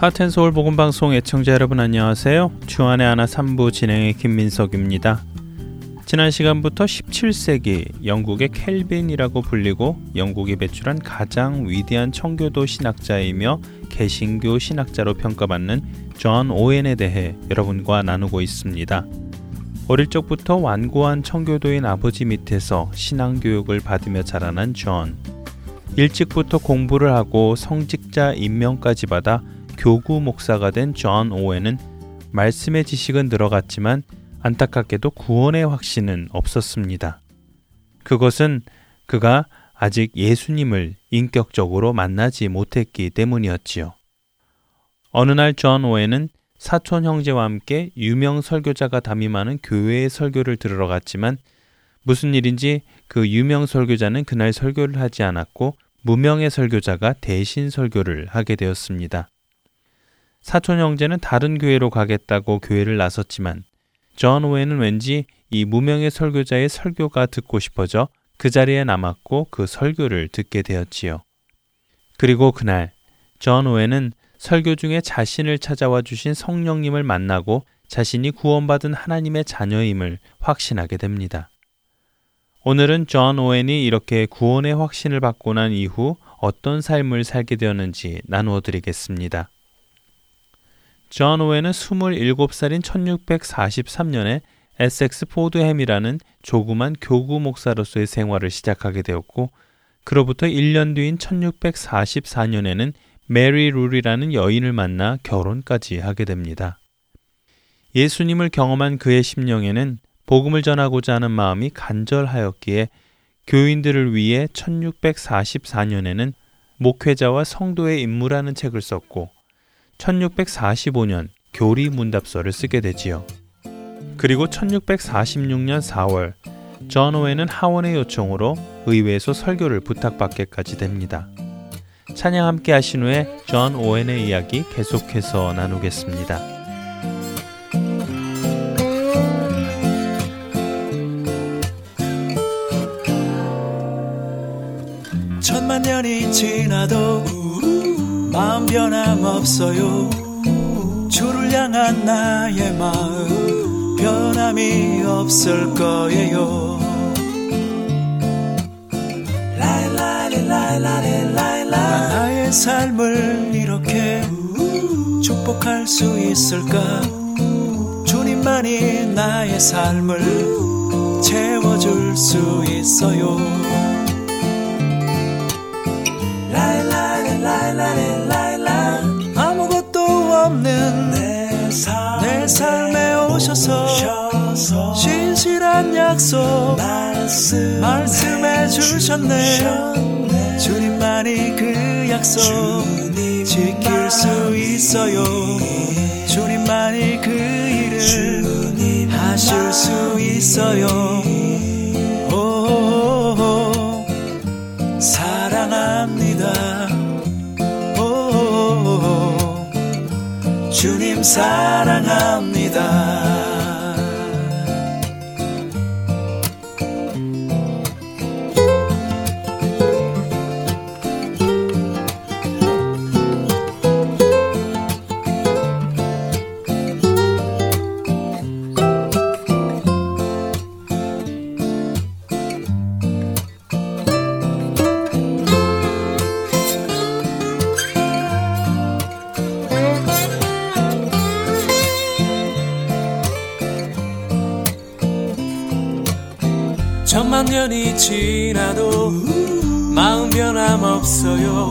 Heart and Soul 복음방송 애청자 여러분 안녕하세요. 주안의 하나 3부 진행의 김민석입니다. 지난 시간부터 17세기 영국의 칼빈이라고 불리고 영국이 배출한 가장 위대한 청교도 신학자이며 개신교 신학자로 평가받는 존 오웬에 대해 여러분과 나누고 있습니다. 어릴 적부터 완고한 청교도인 아버지 밑에서 신앙교육을 받으며 자라난 존. 일찍부터 공부를 하고 성직자 임명까지 받아 교구 목사가 된 존 오웬은 말씀의 지식은 들어갔지만 안타깝게도 구원의 확신은 없었습니다. 그것은 그가 아직 예수님을 인격적으로 만나지 못했기 때문이었지요. 어느 날 존 오웬은 사촌 형제와 함께 유명 설교자가 담임하는 교회의 설교를 들으러 갔지만 무슨 일인지 그 유명 설교자는 그날 설교를 하지 않았고 무명의 설교자가 대신 설교를 하게 되었습니다. 사촌 형제는 다른 교회로 가겠다고 교회를 나섰지만 존 오웬은 왠지 이 무명의 설교자의 설교가 듣고 싶어져 그 자리에 남았고 그 설교를 듣게 되었지요. 그리고 그날 존 오웬은 설교 중에 자신을 찾아와 주신 성령님을 만나고 자신이 구원받은 하나님의 자녀임을 확신하게 됩니다. 오늘은 존 오웬이 이렇게 구원의 확신을 받고 난 이후 어떤 삶을 살게 되었는지 나누어 드리겠습니다. 존 오웬은 27살인 1643년에 에섹스 포드햄이라는 조그만 교구 목사로서의 생활을 시작하게 되었고 그로부터 1년 뒤인 1644년에는 메리 룰이라는 여인을 만나 결혼까지 하게 됩니다. 예수님을 경험한 그의 심령에는 복음을 전하고자 하는 마음이 간절하였기에 교인들을 위해 1644년에는 목회자와 성도의 임무라는 책을 썼고 1645년 교리 문답서를 쓰게 되지요. 그리고 1646년 4월 존 오웬은 하원의 요청으로 의회에서 설교를 부탁받게까지 됩니다. 찬양 함께 하신 후에 존 오웬의 이야기 계속해서 나누겠습니다. 천만 년이 지나도 마음 변함없어요. 주를 향한 나의 마음 변함이 없을 거예요. 나의 삶을 이렇게 축복할 수 있을까? 주님만이 나의 삶을 채워줄 수 있어요 없는 내, 삶, 내 삶에 오셔서 신실한 약속 말씀, 말씀해 주셨네. 주님만이 그 약속 지킬 수 있어요. 주님만이 그 일을 하실 수 있어요 사랑합니다. 년이 지나도 마음 변함 없어요.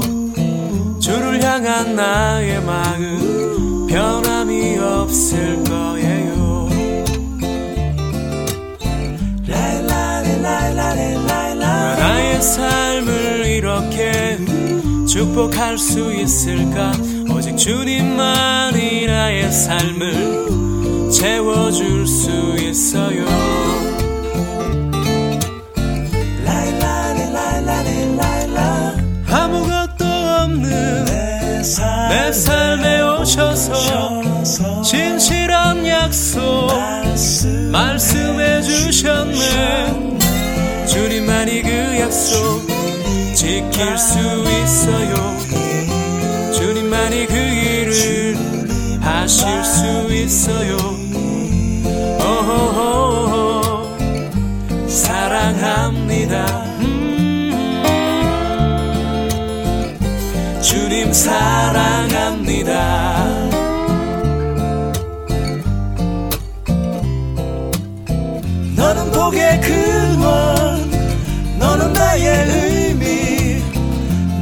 주를 향한 나의 마음 변함이 없을 거예요. 나의 삶을 이렇게 축복할 수 있을까? 오직 주님만이 나의 삶을 채워줄 수 있어요 내 삶에 오셔서 진실한 약속 말씀해 주셨네. 주님만이 그 약속 지킬 수 있어요. 주님만이 그 일을 있어요. 오호호. 사랑합니다 사랑합니다. 너는 복의 근원 너는 나의 의미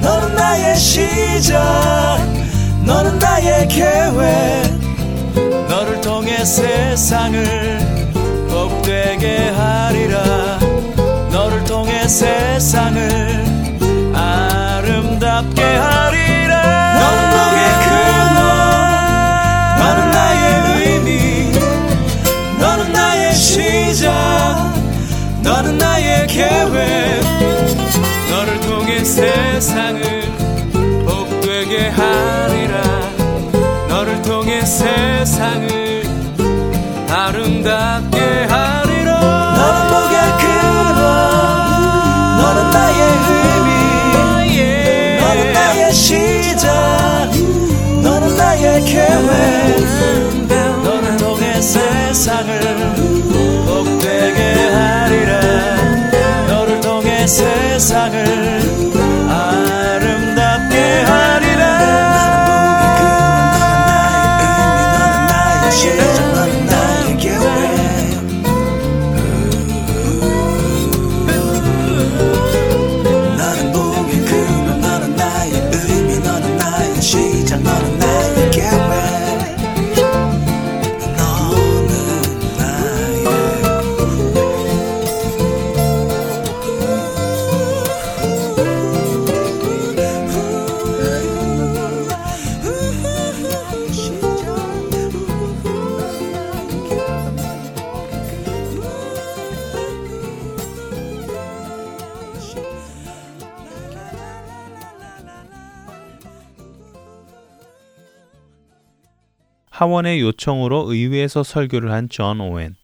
너는 나의 시작 너는 나의 계획. 너를 통해 세상을 복되게 하리라. 너를 통해 세상을 아름답게 하리 계획 너를 통해 세상을 복되게 하리라? 너를 통해 세상을 아름답게 하리라. 너는 복의 근원 너는 나의 의미. 너는 나의 시작 너는 나의 계획 세상을 하원의 요청으로 의회에서 설교를 한 존 오웬.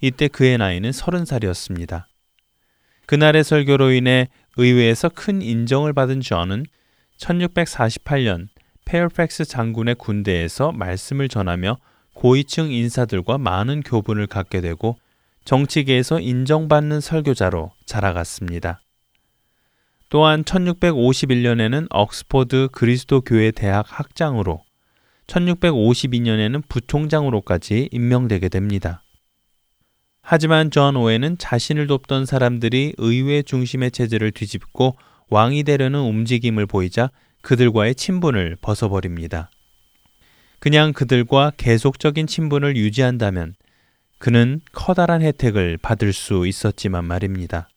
이때 그의 나이는 서른 살이었습니다. 그날의 설교로 인해 의회에서 큰 인정을 받은 존은 1648년 페어팩스 장군의 군대에서 말씀을 전하며 고위층 인사들과 많은 교분을 갖게 되고 정치계에서 인정받는 설교자로 자라갔습니다. 또한 1651년에는 옥스퍼드 그리스도 교회 대학 학장으로 1652년에는 부총장으로까지 임명되게 됩니다. 하지만 존 오웬은 자신을 돕던 사람들이 의회 중심의 체제를 뒤집고 왕이 되려는 움직임을 보이자 그들과의 친분을 벗어버립니다. 그냥 그들과 계속적인 친분을 유지한다면 그는 커다란 혜택을 받을 수 있었지만 말입니다.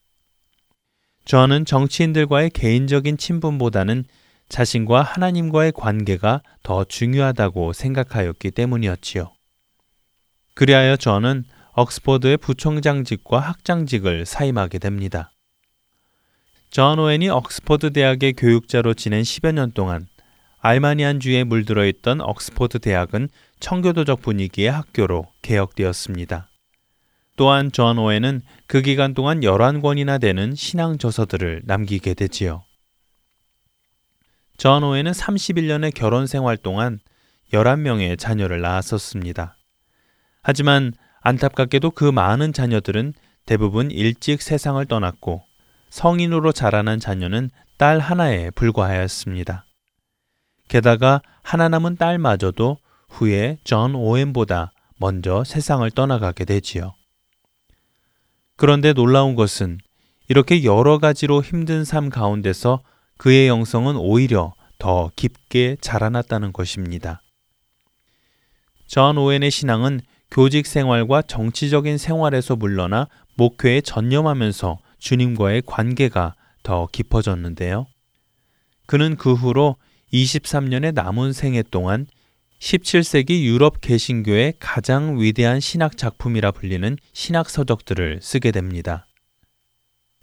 존은 정치인들과의 개인적인 친분보다는 자신과 하나님과의 관계가 더 중요하다고 생각하였기 때문이었지요. 그리하여 존은 옥스퍼드의 부총장직과 학장직을 사임하게 됩니다. 존 오웬이 옥스퍼드 대학의 교육자로 지낸 10여 년 동안 알미니안주의에 물들어 있던 옥스퍼드 대학은 청교도적 분위기의 학교로 개혁되었습니다. 또한 존 오웬은 그 기간 동안 11권이나 되는 신앙 저서들을 남기게 되지요. 존 오웬은 31년의 결혼 생활 동안 11명의 자녀를 낳았었습니다. 하지만 안타깝게도 그 많은 자녀들은 대부분 일찍 세상을 떠났고 성인으로 자라난 자녀는 딸 하나에 불과하였습니다. 게다가 하나 남은 딸마저도 후에 존 오웬보다 먼저 세상을 떠나가게 되지요. 그런데 놀라운 것은 이렇게 여러 가지로 힘든 삶 가운데서 그의 영성은 오히려 더 깊게 자라났다는 것입니다. 존 오웬의 신앙은 교직 생활과 정치적인 생활에서 물러나 목회에 전념하면서 주님과의 관계가 더 깊어졌는데요. 그는 그 후로 23년의 남은 생애 동안 17세기 유럽 개신교의 가장 위대한 신학 작품이라 불리는 신학 서적들을 쓰게 됩니다.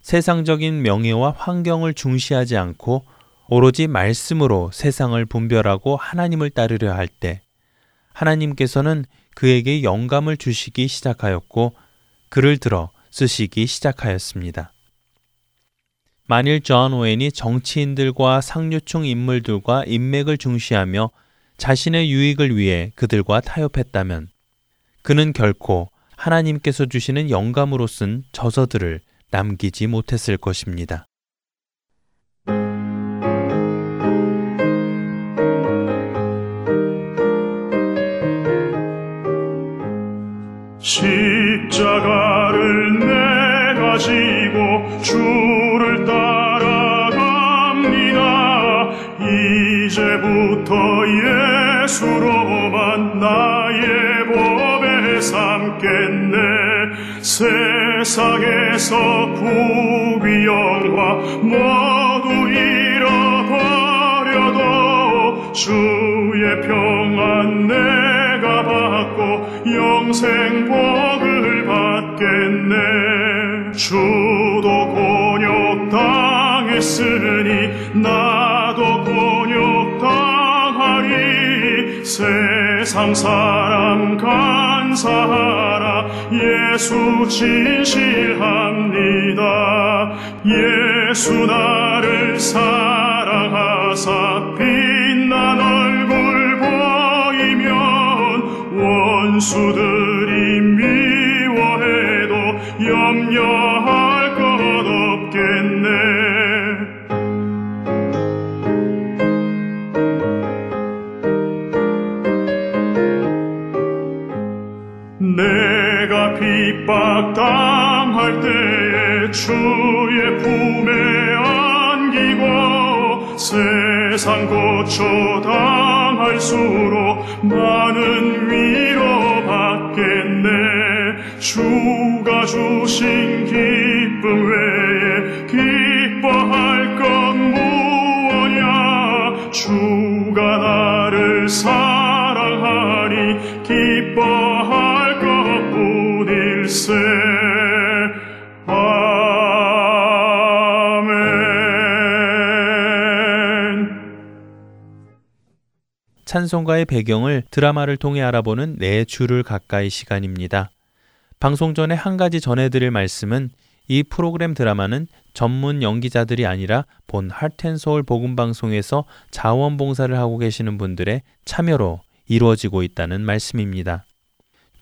세상적인 명예와 환경을 중시하지 않고 오로지 말씀으로 세상을 분별하고 하나님을 따르려 할 때 하나님께서는 그에게 영감을 주시기 시작하였고 글을 들어 쓰시기 시작하였습니다. 만일 존 오웬이 정치인들과 상류층 인물들과 인맥을 중시하며 자신의 유익을 위해 그들과 타협했다면 그는 결코 하나님께서 주시는 영감으로 쓴 저서들을 남기지 못했을 것입니다. 십자가를 내 가 지고 주를 따라갑니다. 이제부터 예수로만 나의 법에 삼겠네. 세상에서 부귀영화 모두 잃어버려도 주의 평안 내가 받고 영생 복을 받겠네. 주도 곤욕 당했으니 나도 곤욕 당하리. 세상 사람 감사하라 예수 진실합니다. 예수 나를 사랑하사 빛난 얼굴 보이면 원수들이 미워해도 염려 핍박당할 때에 주의 품에 안기고 세상 고초당할수록 많은 위로 받겠네. 주가 주신 기 찬송가의 배경을 드라마를 통해 알아보는 내 주를 가까이 시간입니다. 방송 전에 한 가지 전해드릴 말씀은 이 프로그램 드라마는 전문 연기자들이 아니라 본 하트앤서울 복음방송에서 자원봉사를 하고 계시는 분들의 참여로 이루어지고 있다는 말씀입니다.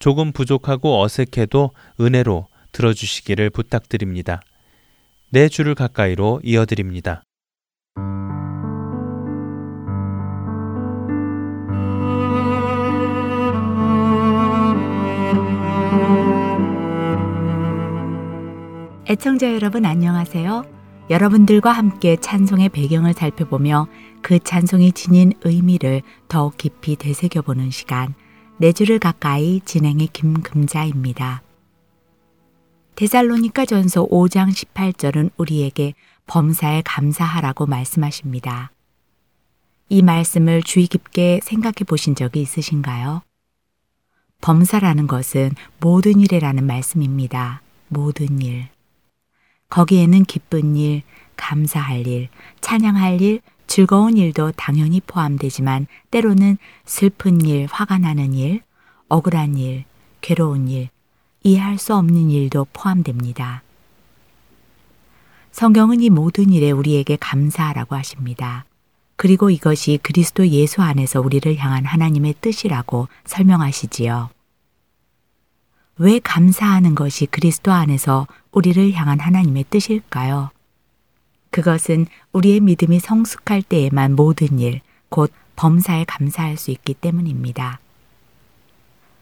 조금 부족하고 어색해도 은혜로 들어주시기를 부탁드립니다. 내 주를 가까이로 이어드립니다. 애청자 여러분 안녕하세요. 여러분들과 함께 찬송의 배경을 살펴보며 그 찬송이 지닌 의미를 더욱 깊이 되새겨보는 시간, 내 주를 가까이 진행의 김금자입니다. 데살로니가 전서 5장 18절은 우리에게 범사에 감사하라고 말씀하십니다. 이 말씀을 주의 깊게 생각해 보신 적이 있으신가요? 범사라는 것은 모든 일이라는 말씀입니다. 모든 일. 거기에는 기쁜 일, 감사할 일, 찬양할 일, 즐거운 일도 당연히 포함되지만 때로는 슬픈 일, 화가 나는 일, 억울한 일, 괴로운 일, 이해할 수 없는 일도 포함됩니다. 성경은 이 모든 일에 우리에게 감사하라고 하십니다. 그리고 이것이 그리스도 예수 안에서 우리를 향한 하나님의 뜻이라고 설명하시지요. 왜 감사하는 것이 그리스도 안에서 우리를 향한 하나님의 뜻일까요? 그것은 우리의 믿음이 성숙할 때에만 모든 일, 곧 범사에 감사할 수 있기 때문입니다.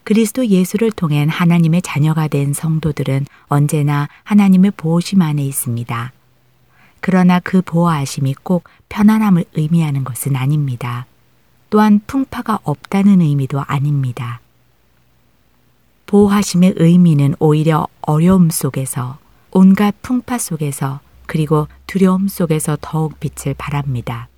그리스도 예수를 통해 하나님의 자녀가 된 성도들은 언제나 하나님의 보호심 안에 있습니다. 그러나 그 보호하심이 꼭 편안함을 의미하는 것은 아닙니다. 또한 풍파가 없다는 의미도 아닙니다. 보호하심의 의미는 오히려 어려움 속에서 온갖 풍파 속에서 그리고 두려움 속에서 더욱 빛을 발합니다.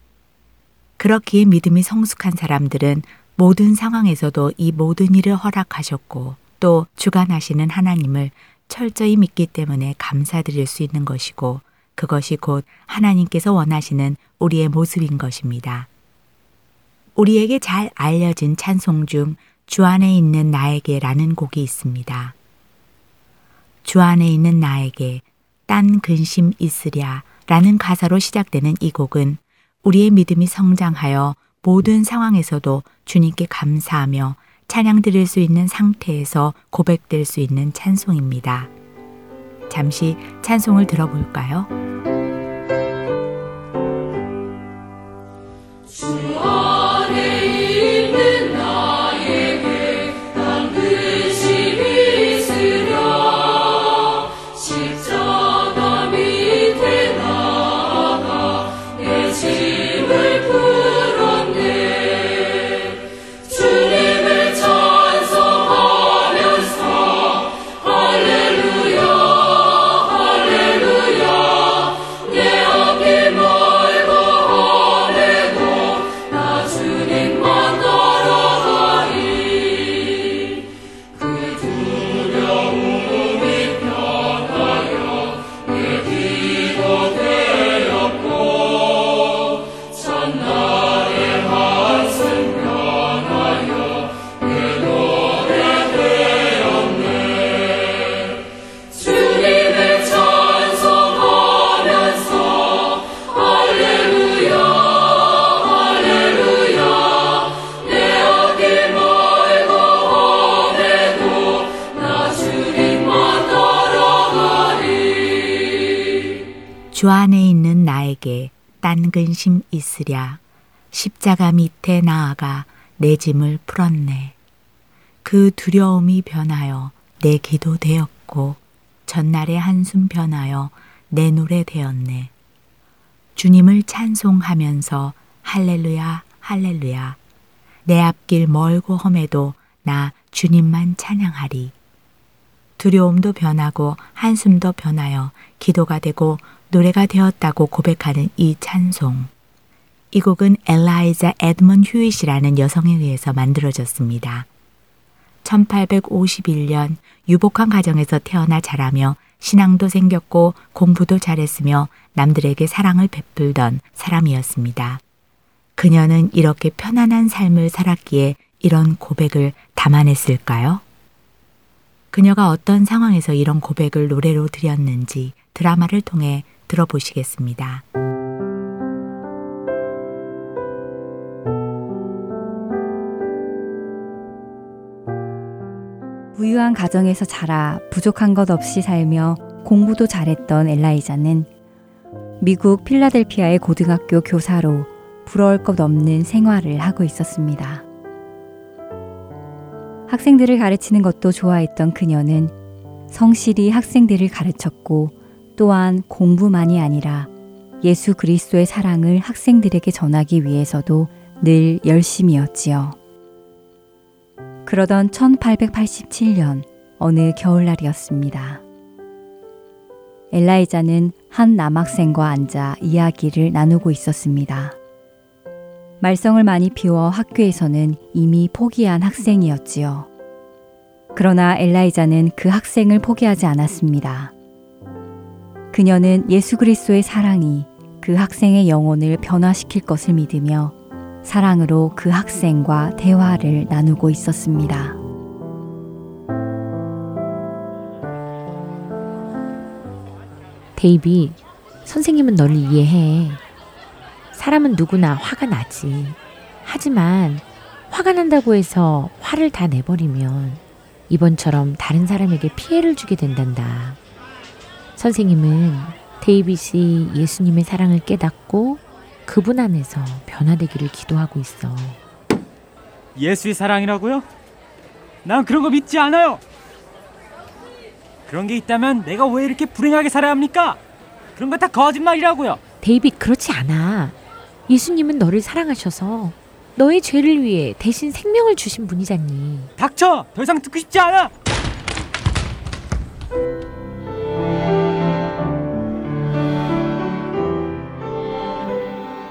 그렇기에 믿음이 성숙한 사람들은 모든 상황에서도 이 모든 일을 허락하셨고 또 주관하시는 하나님을 철저히 믿기 때문에 감사드릴 수 있는 것이고 그것이 곧 하나님께서 원하시는 우리의 모습인 것입니다. 우리에게 잘 알려진 찬송 중 주 안에 있는 나에게라는 곡이 있습니다. 주 안에 있는 나에게 딴 근심 있으랴 라는 가사로 시작되는 이 곡은 우리의 믿음이 성장하여 모든 상황에서도 주님께 감사하며 찬양 드릴 수 있는 상태에서 고백될 수 있는 찬송입니다. 잠시 찬송을 들어볼까요? 주 딴 근심 있으랴 십자가 밑에 나아가 내 짐을 풀었네. 그 두려움이 변하여 내 기도 되었고 전날의 한숨 변하여 내 노래 되었네. 주님을 찬송하면서 할렐루야 할렐루야 내 앞길 멀고 험해도 나 주님만 찬양하리. 두려움도 변하고 한숨도 변하여 기도가 되고 노래가 되었다고 고백하는 이 찬송. 이 곡은 엘라이자 에드먼 휴잇이라는 여성에 의해서 만들어졌습니다. 1851년 유복한 가정에서 태어나 자라며 신앙도 생겼고 공부도 잘했으며 남들에게 사랑을 베풀던 사람이었습니다. 그녀는 이렇게 편안한 삶을 살았기에 이런 고백을 담아냈을까요? 그녀가 어떤 상황에서 이런 고백을 노래로 드렸는지 드라마를 통해 들어보시겠습니다. 부유한 가정에서 자라 부족한 것 없이 살며 공부도 잘했던 엘라이자는 미국 필라델피아의 고등학교 교사로 부러울 것 없는 생활을 하고 있었습니다. 학생들을 가르치는 것도 좋아했던 그녀는 성실히 학생들을 가르쳤고 또한 공부만이 아니라 예수 그리스도의 사랑을 학생들에게 전하기 위해서도 늘 열심이었지요. 그러던 1887년 어느 겨울날이었습니다. 엘라이자는 한 남학생과 앉아 이야기를 나누고 있었습니다. 말썽을 많이 피워 학교에서는 이미 포기한 학생이었지요. 그러나 엘라이자는 그 학생을 포기하지 않았습니다. 그녀는 예수 그리스도의 사랑이 그 학생의 영혼을 변화시킬 것을 믿으며 사랑으로 그 학생과 대화를 나누고 있었습니다. 데이비, 선생님은 너를 이해해. 사람은 누구나 화가 나지. 하지만 화가 난다고 해서 화를 다 내버리면 이번처럼 다른 사람에게 피해를 주게 된단다. 선생님은 데이빗이 예수님의 사랑을 깨닫고 그분 안에서 변화되기를 기도하고 있어. 예수의 사랑이라고요? 난 그런 거 믿지 않아요. 그런 게 있다면 내가 왜 이렇게 불행하게 살아야 합니까? 그런 거 다 거짓말이라고요. 데이빗 그렇지 않아. 예수님은 너를 사랑하셔서 너의 죄를 위해 대신 생명을 주신 분이잖니. 닥쳐! 더 이상 듣고 싶지 않아!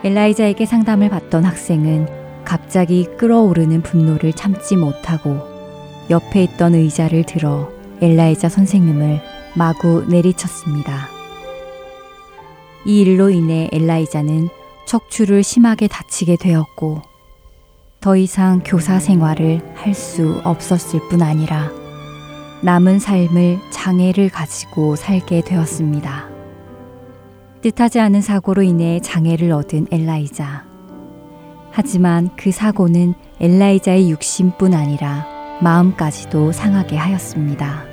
엘라이자에게 상담을 받던 학생은 갑자기 끓어오르는 분노를 참지 못하고 옆에 있던 의자를 들어 엘라이자 선생님을 마구 내리쳤습니다. 이 일로 인해 엘라이자는 척추를 심하게 다치게 되었고 더 이상 교사 생활을 할 수 없었을 뿐 아니라 남은 삶을 장애를 가지고 살게 되었습니다. 뜻하지 않은 사고로 인해 장애를 얻은 엘라이자. 하지만 그 사고는 엘라이자의 육신뿐 아니라 마음까지도 상하게 하였습니다.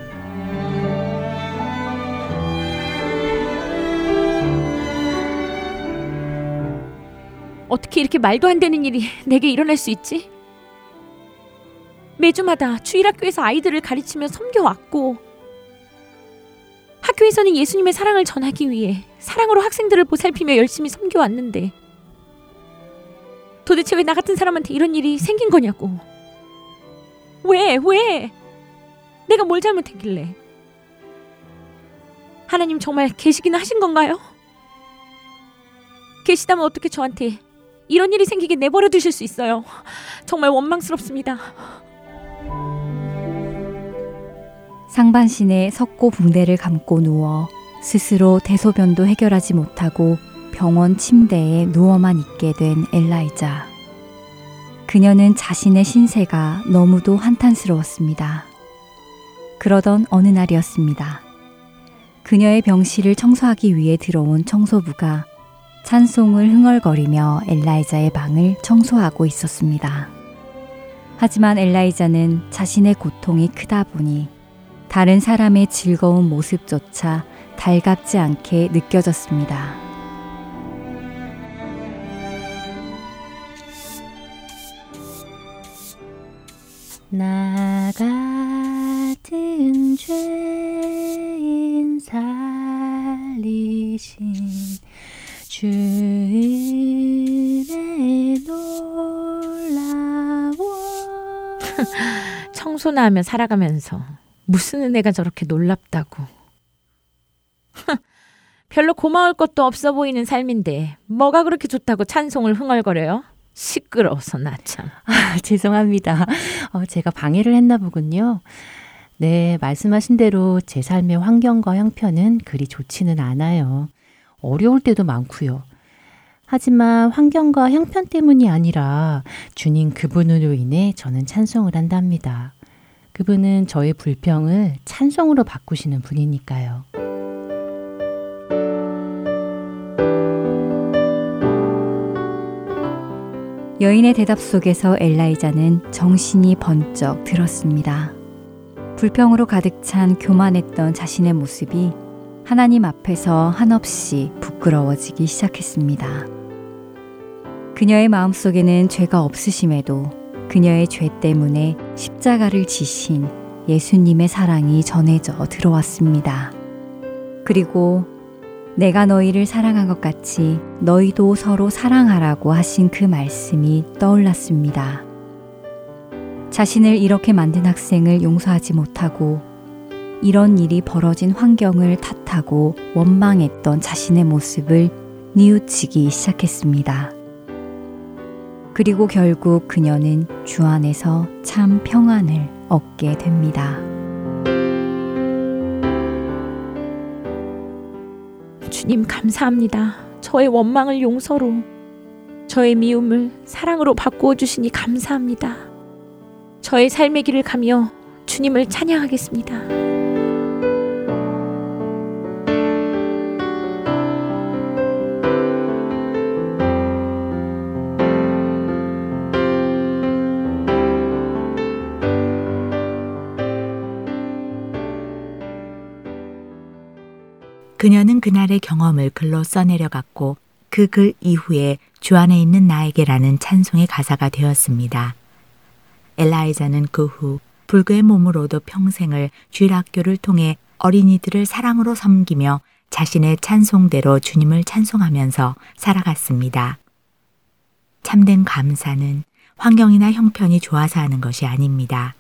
어떻게 이렇게 말도 안 되는 일이 내게 일어날 수 있지? 매주마다 주일학교에서 아이들을 가르치며 섬겨왔고 학교에서는 예수님의 사랑을 전하기 위해 사랑으로 학생들을 보살피며 열심히 섬겨왔는데 도대체 왜 나 같은 사람한테 이런 일이 생긴 거냐고. 왜, 왜? 내가 뭘 잘못했길래? 하나님 정말 계시기는 하신 건가요? 계시다면 어떻게 저한테 이런 일이 생기게 내버려 두실 수 있어요? 정말 원망스럽습니다. 상반신에 석고 붕대를 감고 누워 스스로 대소변도 해결하지 못하고 병원 침대에 누워만 있게 된 엘라이자. 그녀는 자신의 신세가 너무도 한탄스러웠습니다. 그러던 어느 날이었습니다. 그녀의 병실을 청소하기 위해 들어온 청소부가 찬송을 흥얼거리며 엘라이자의 방을 청소하고 있었습니다. 하지만 엘라이자는 자신의 고통이 크다 보니 다른 사람의 즐거운 모습조차 달갑지 않게 느껴졌습니다. 나 같은 죄인 살리신 주의 놀라워 청소나 하며 살아가면서 무슨 은혜가 저렇게 놀랍다고. 별로 고마울 것도 없어 보이는 삶인데 뭐가 그렇게 좋다고 찬송을 흥얼거려요? 시끄러워서 나 참. 아, 죄송합니다. 어, 제가 방해를 했나 보군요. 네, 말씀하신 대로 제 삶의 환경과 형편은 그리 좋지는 않아요. 어려울 때도 많고요. 하지만 환경과 형편 때문이 아니라 주님 그분으로 인해 저는 찬송을 한답니다. 그분은 저의 불평을 찬송으로 바꾸시는 분이니까요. 여인의 대답 속에서 엘라이자는 정신이 번쩍 들었습니다. 불평으로 가득 찬 교만했던 자신의 모습이 하나님 앞에서 한없이 부끄러워지기 시작했습니다. 그녀의 마음속에는 죄가 없으심에도 그녀의 죄 때문에 십자가를 지신 예수님의 사랑이 전해져 들어왔습니다. 그리고 내가 너희를 사랑한 것 같이 너희도 서로 사랑하라고 하신 그 말씀이 떠올랐습니다. 자신을 이렇게 만든 학생을 용서하지 못하고 이런 일이 벌어진 환경을 탓하고 원망했던 자신의 모습을 뉘우치기 시작했습니다. 그리고 결국 그녀는 주 안에서 참 평안을 얻게 됩니다. 주님 감사합니다. 저의 원망을 용서로, 저의 미움을 사랑으로 바꾸어 주시니 감사합니다. 저의 삶의 길을 가며 주님을 찬양하겠습니다. 그녀는 그날의 경험을 글로 써내려갔고 그 글 이후에 주 안에 있는 나에게라는 찬송의 가사가 되었습니다. 엘라이자는 그 후 불교의 몸으로도 평생을 주일학교를 통해 어린이들을 사랑으로 섬기며 자신의 찬송대로 주님을 찬송하면서 살아갔습니다. 참된 감사는 환경이나 형편이 좋아서 하는 것이 아닙니다.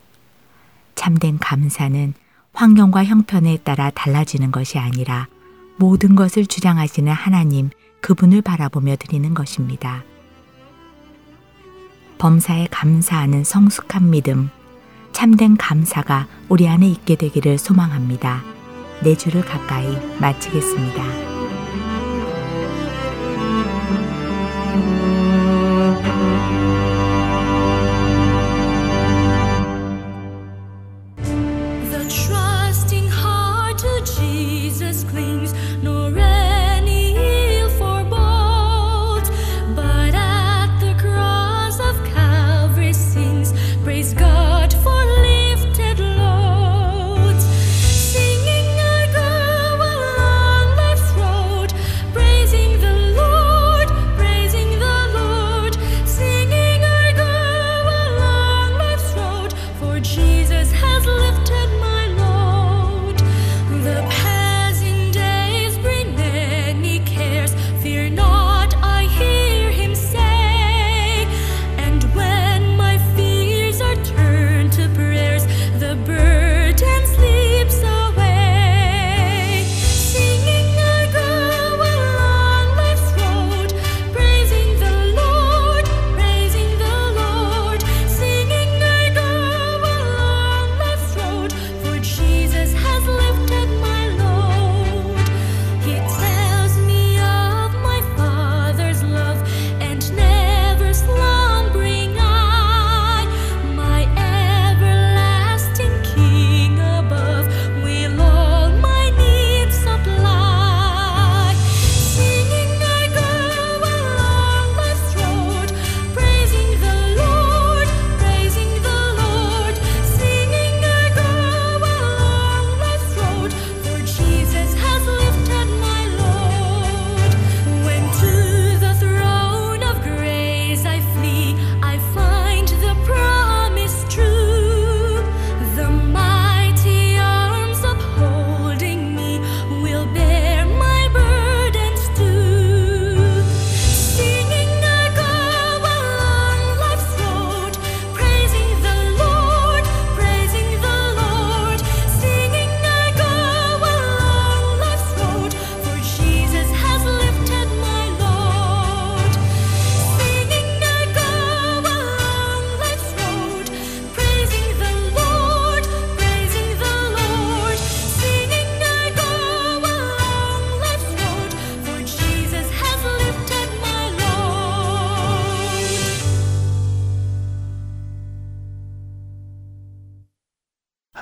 참된 감사는 환경과 형편에 따라 달라지는 것이 아니라 모든 것을 주장하시는 하나님 그분을 바라보며 드리는 것입니다. 범사에 감사하는 성숙한 믿음, 참된 감사가 우리 안에 있게 되기를 소망합니다. 내 주를 가까이 마치겠습니다.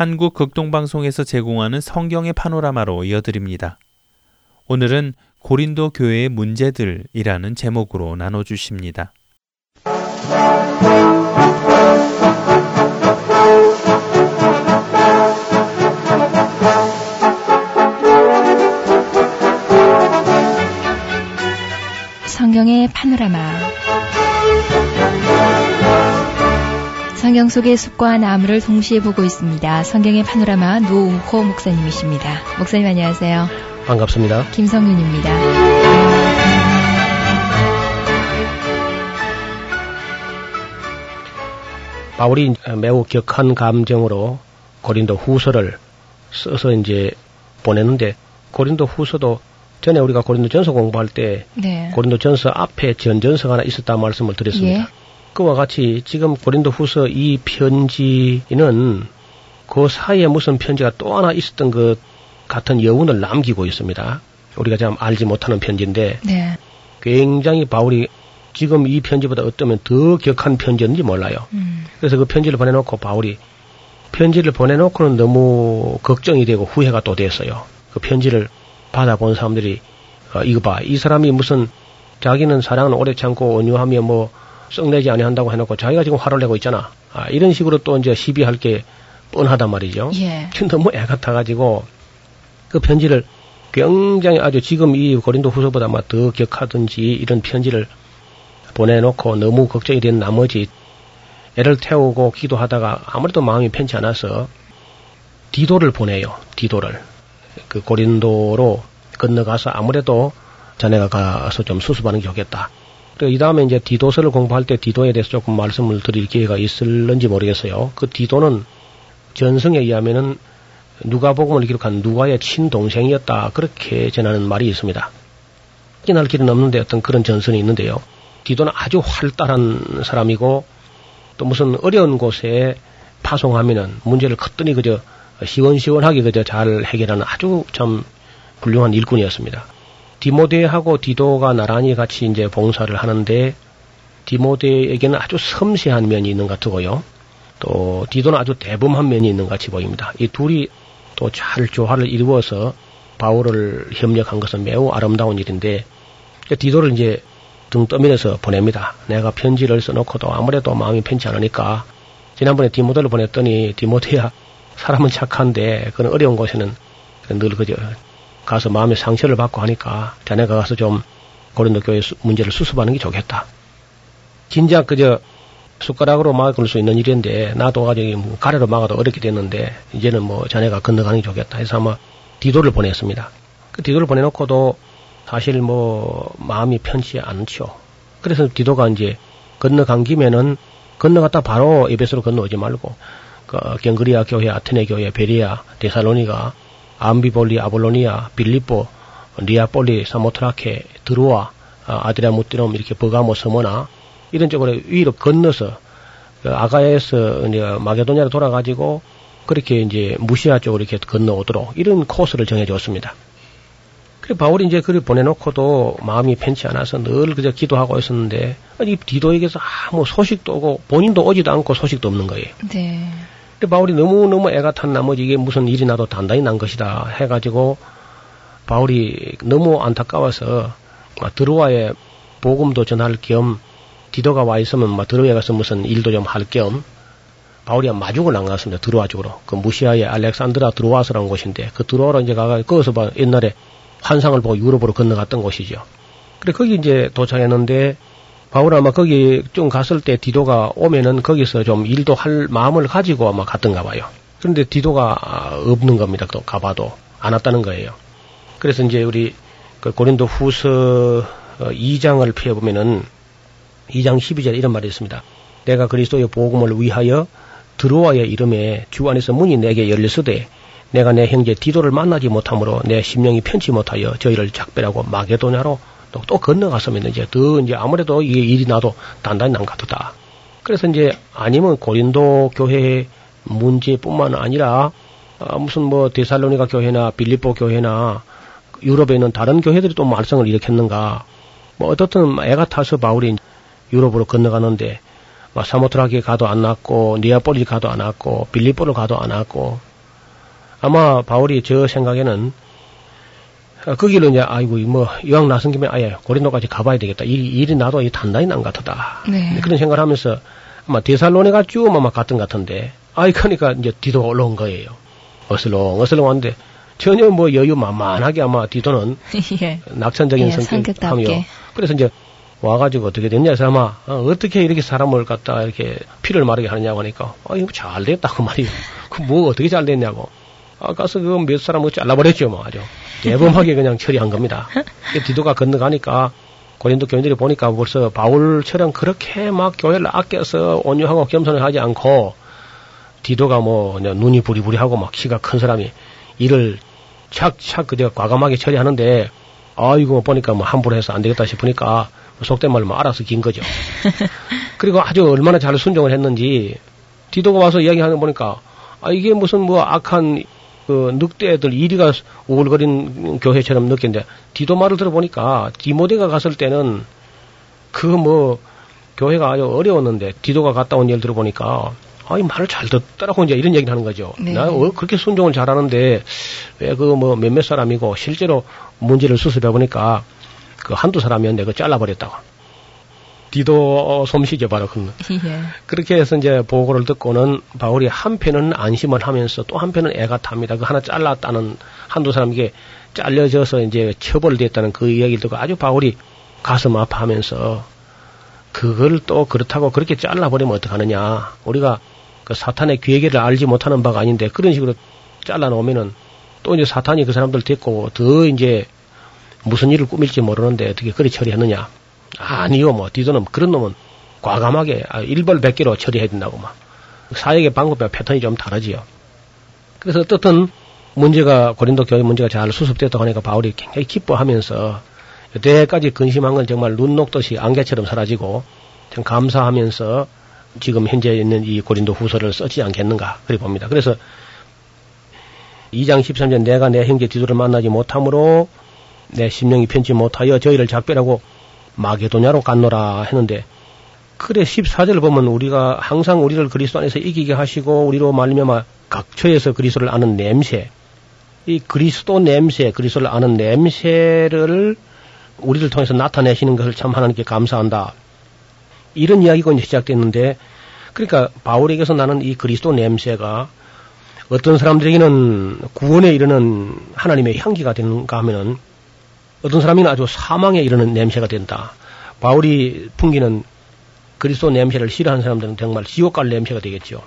한국 극동방송에서 제공하는 성경의 파노라마로 이어드립니다. 오늘은 고린도 교회의 문제들이라는 제목으로 나눠주십니다. 성경의 파노라마 성경 속의 숲과 나무를 동시에 보고 있습니다. 성경의 파노라마 노웅호 목사님이십니다. 목사님 안녕하세요. 반갑습니다. 김성윤입니다. 바울이 매우 격한 감정으로 고린도 후서를 써서 이제 보내는데 고린도 후서도 전에 우리가 고린도 전서 공부할 때 네. 고린도 전서 앞에 전전서가 하나 있었다 말씀을 드렸습니다. 예. 그와 같이 지금 고린도 후서 이 편지는 그 사이에 무슨 편지가 또 하나 있었던 것 같은 여운을 남기고 있습니다. 우리가 참 알지 못하는 편지인데 네. 굉장히 바울이 지금 이 편지보다 어쩌면 더 격한 편지였는지 몰라요. 음. 그래서 그 편지를 보내놓고 바울이 편지를 보내놓고는 너무 걱정이 되고 후회가 또 됐어요. 그 편지를 받아본 사람들이 어, 이거 봐, 이 사람이 무슨 자기는 사랑은 오래 참고 온유하며 뭐 썩내지 아니한다고 해놓고 자기가 지금 화를 내고 있잖아. 아, 이런 식으로 또 이제 시비할 게 뻔하단 말이죠. 예. 너무 애 같아가지고 그 편지를 굉장히 아주 지금 이 고린도 후서보다 아마 더 격하든지 이런 편지를 보내놓고 너무 걱정이 된 나머지 애를 태우고 기도하다가 아무래도 마음이 편치 않아서 디도를 보내요. 디도를. 그 고린도로 건너가서 아무래도 자네가 가서 좀 수습하는 게 좋겠다. 이 다음에 이제 디도서를 공부할 때 디도에 대해서 조금 말씀을 드릴 기회가 있을는지 모르겠어요. 그 디도는 전승에 의하면은 누가복음을 기록한 누가의 친동생이었다. 그렇게 전하는 말이 있습니다. 확인할 길은 없는데 어떤 그런 전선이 있는데요. 디도는 아주 활달한 사람이고 또 무슨 어려운 곳에 파송하면은 문제를 컸더니 그저 시원시원하게 그저 잘 해결하는 아주 참 훌륭한 일꾼이었습니다. 디모데하고 디도가 나란히 같이 이제 봉사를 하는데 디모데에게는 아주 섬세한 면이 있는 것 같고요. 또 디도는 아주 대범한 면이 있는 것 같이 보입니다. 이 둘이 또 잘 조화를 이루어서 바울을 협력한 것은 매우 아름다운 일인데 디도를 이제 등 떠밀어서 보냅니다. 내가 편지를 써놓고도 아무래도 마음이 편치 않으니까 지난번에 디모데를 보냈더니 디모데야 사람은 착한데 그런 어려운 곳에는 늘 그저 가서 마음의 상처를 받고 하니까 자네가 가서 좀 고린도 교회 문제를 수습하는 게 좋겠다. 진작 그저 숟가락으로 막을 수 있는 일인데 나도 가지고 뭐 가래로 막아도 어렵게 됐는데 이제는 뭐 자네가 건너가는 게 좋겠다 해서 아마 디도를 보냈습니다. 그 디도를 보내놓고도 사실 뭐 마음이 편치 않죠. 그래서 디도가 이제 건너간 김에는 건너갔다 바로 에베소로 건너오지 말고 그 겐그레아 교회, 아테네 교회, 베뢰아, 데살로니가, 암비볼리, 아볼로니아, 빌립보, 네아폴리, 사모트라케, 드로아, 아드라뭇디움 이렇게 버가모 서머나 이런 쪽으로 위로 건너서 그 아가야에서 이제 마게도냐로 돌아가지고 그렇게 이제 무시아 쪽으로 이렇게 건너오도록 이런 코스를 정해줬습니다. 그래 바울이 이제 그를 보내놓고도 마음이 편치 않아서 늘 그저 기도하고 있었는데 이 디도에게서 아무 소식도 오고 본인도 오지도 않고 소식도 없는 거예요. 네. 근데 바울이 너무너무 애가 탄 나머지 이게 무슨 일이 나도 단단히 난 것이다 해가지고 바울이 너무 안타까워서 드로아의 복음도 전할 겸 디도가 와 있으면 막 드로아에 가서 무슨 일도 좀 할 겸 바울이 마중을 나갔습니다. 드로아 쪽으로. 그 무시아의 알렉산드라 드로아스라는 곳인데 그 드로아로 이제 가가 거기서 봐 옛날에 환상을 보고 유럽으로 건너갔던 곳이죠. 그래 거기 이제 도착했는데 바울 아마 거기 좀 갔을 때 디도가 오면은 거기서 좀 일도 할 마음을 가지고 아마 갔던가 봐요. 그런데 디도가 없는 겁니다. 또 가봐도 안 왔다는 거예요. 그래서 이제 우리 그 고린도 후서 2장을 펴보면은 2장 12절 이런 말이 있습니다. 내가 그리스도의 복음을 위하여 드로아의 이름에 주 안에서 문이 내게 열렸으되 내가 내 형제 디도를 만나지 못하므로 내 심령이 편치 못하여 저희를 작별하고 마게도냐로 또, 또 건너갔으면 이제 더 이제 아무래도 이게 일이 나도 단단히 난 같다. 그래서 이제 아니면 고린도 교회 문제뿐만 아니라 아, 무슨 뭐 데살로니가 교회나 빌리포 교회나 유럽에 있는 다른 교회들이 또 말썽을 일으켰는가. 뭐 어떻든 애가 타서 바울이 유럽으로 건너가는데 뭐 사모트라게 가도 안 왔고 니아폴리 가도 안 왔고 빌리포를 가도 안 왔고 아마 바울이 저 생각에는 어, 거기로 이제 아이고 뭐 이왕 나선 김에 아예 고린도까지 가봐야 되겠다. 이 일이 나도 이 단단히 난 같다. 네. 그런 생각을 하면서 아마 대살로네가 쭉 아마 갔던 것 같은데 아이 그러니까 이제 디도가 올라온 거예요. 어슬렁 어슬렁 왔는데 전혀 뭐 여유 만만하게 아마 디도는 예. 낙천적인 예, 성격하며. 그래서 이제 와가지고 어떻게 됐냐 해서 아마 어, 떻게 이렇게 사람을 갖다 이렇게 피를 마르게 하느냐고 하니까 아 이거 잘 됐다고 말이에요. 그 뭐 어떻게 잘 됐냐고. 아 가서 그 몇 사람을 잘라버렸죠 뭐 아주 대범하게 그냥 처리한 겁니다. 그 디도가 건너가니까 고린도 교인들이 보니까 벌써 바울처럼 그렇게 막 교회를 아껴서 온유하고 겸손을 하지 않고 디도가 뭐 눈이 부리부리하고 막 키가 큰 사람이 일을 착착 그저 과감하게 처리하는데 아이고 보니까 뭐 함부로 해서 안 되겠다 싶으니까 속된 말로 뭐 알아서 긴 거죠. 그리고 아주 얼마나 잘 순종을 했는지 디도가 와서 이야기하는 거 보니까 아 이게 무슨 뭐 악한 그 늑대들 이리가 우글거린 교회처럼 느꼈는데 디도 말을 들어보니까 디모데가 갔을 때는 그 뭐 교회가 아주 어려웠는데 디도가 갔다 온 얘기를 들어보니까 아, 이 말을 잘 듣더라고 이제 이런 얘기를 하는 거죠. 네. 나 어, 그렇게 순종을 잘하는데 왜 그 뭐 몇몇 사람이고 실제로 문제를 수습해 보니까 그 한두 사람이었는데 그 잘라버렸다고. 디도 솜씨죠 바로 그. 예. 그렇게 해서 이제 보고를 듣고는 바울이 한편은 안심을 하면서 또 한편은 애가 탑니다. 그 하나 잘랐다는 한두 사람에게 잘려져서 이제 처벌됐다는 그 이야기를 듣고 아주 바울이 가슴 아파하면서 그걸 또 그렇다고 그렇게 잘라버리면 어떡하느냐. 우리가 그 사탄의 괴계를 알지 못하는 바가 아닌데 그런 식으로 잘라놓으면은 또 이제 사탄이 그 사람들 데리고 더 이제 무슨 일을 꾸밀지 모르는데 어떻게 그리 처리하느냐. 아니요, 뭐, 디도는 그런 놈은 과감하게 아, 일벌백계로 처리해야 된다고 막. 사역의 방법과 패턴이 좀 다르지요. 그래서 어떻든 문제가 고린도 교회 문제가 잘 수습됐다고 하니까 바울이 굉장히 기뻐하면서 여태까지 근심한 건 정말 눈 녹듯이 안개처럼 사라지고 참 감사하면서 지금 현재 있는 이 고린도 후서를 썼지 않겠는가 그리 봅니다. 그래서 2장 13절 내가 내 형제 디도를 만나지 못함으로 내 심령이 편치 못하여 저희를 작별하고 마게도냐로 갔노라 했는데 그래 14절을 보면 우리가 항상 우리를 그리스도 안에서 이기게 하시고 우리로 말미암아 각처에서 그리스도를 아는 냄새 이 그리스도 냄새 그리스도를 아는 냄새를 우리를 통해서 나타내시는 것을 참 하나님께 감사한다. 이런 이야기가 이제 시작됐는데 그러니까 바울에게서 나는 이 그리스도 냄새가 어떤 사람들에게는 구원에 이르는 하나님의 향기가 되는가 하면은 어떤 사람에게는 아주 사망에 이르는 냄새가 된다. 바울이 풍기는 그리스도 냄새를 싫어하는 사람들은 정말 지옥 갈 냄새가 되겠죠.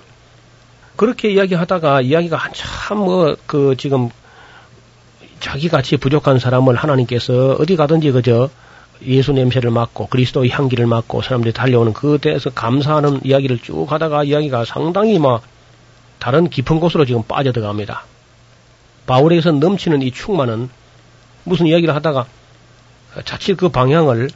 그렇게 이야기하다가 이야기가 한참 뭐 그 지금 자기 같이 부족한 사람을 하나님께서 어디 가든지 그저 예수 냄새를 맡고 그리스도의 향기를 맡고 사람들이 달려오는 그때에서 감사하는 이야기를 쭉 하다가 이야기가 상당히 막 다른 깊은 곳으로 지금 빠져들어갑니다. 바울에게서 넘치는 이 충만은 무슨 이야기를 하다가 자칫 그 방향을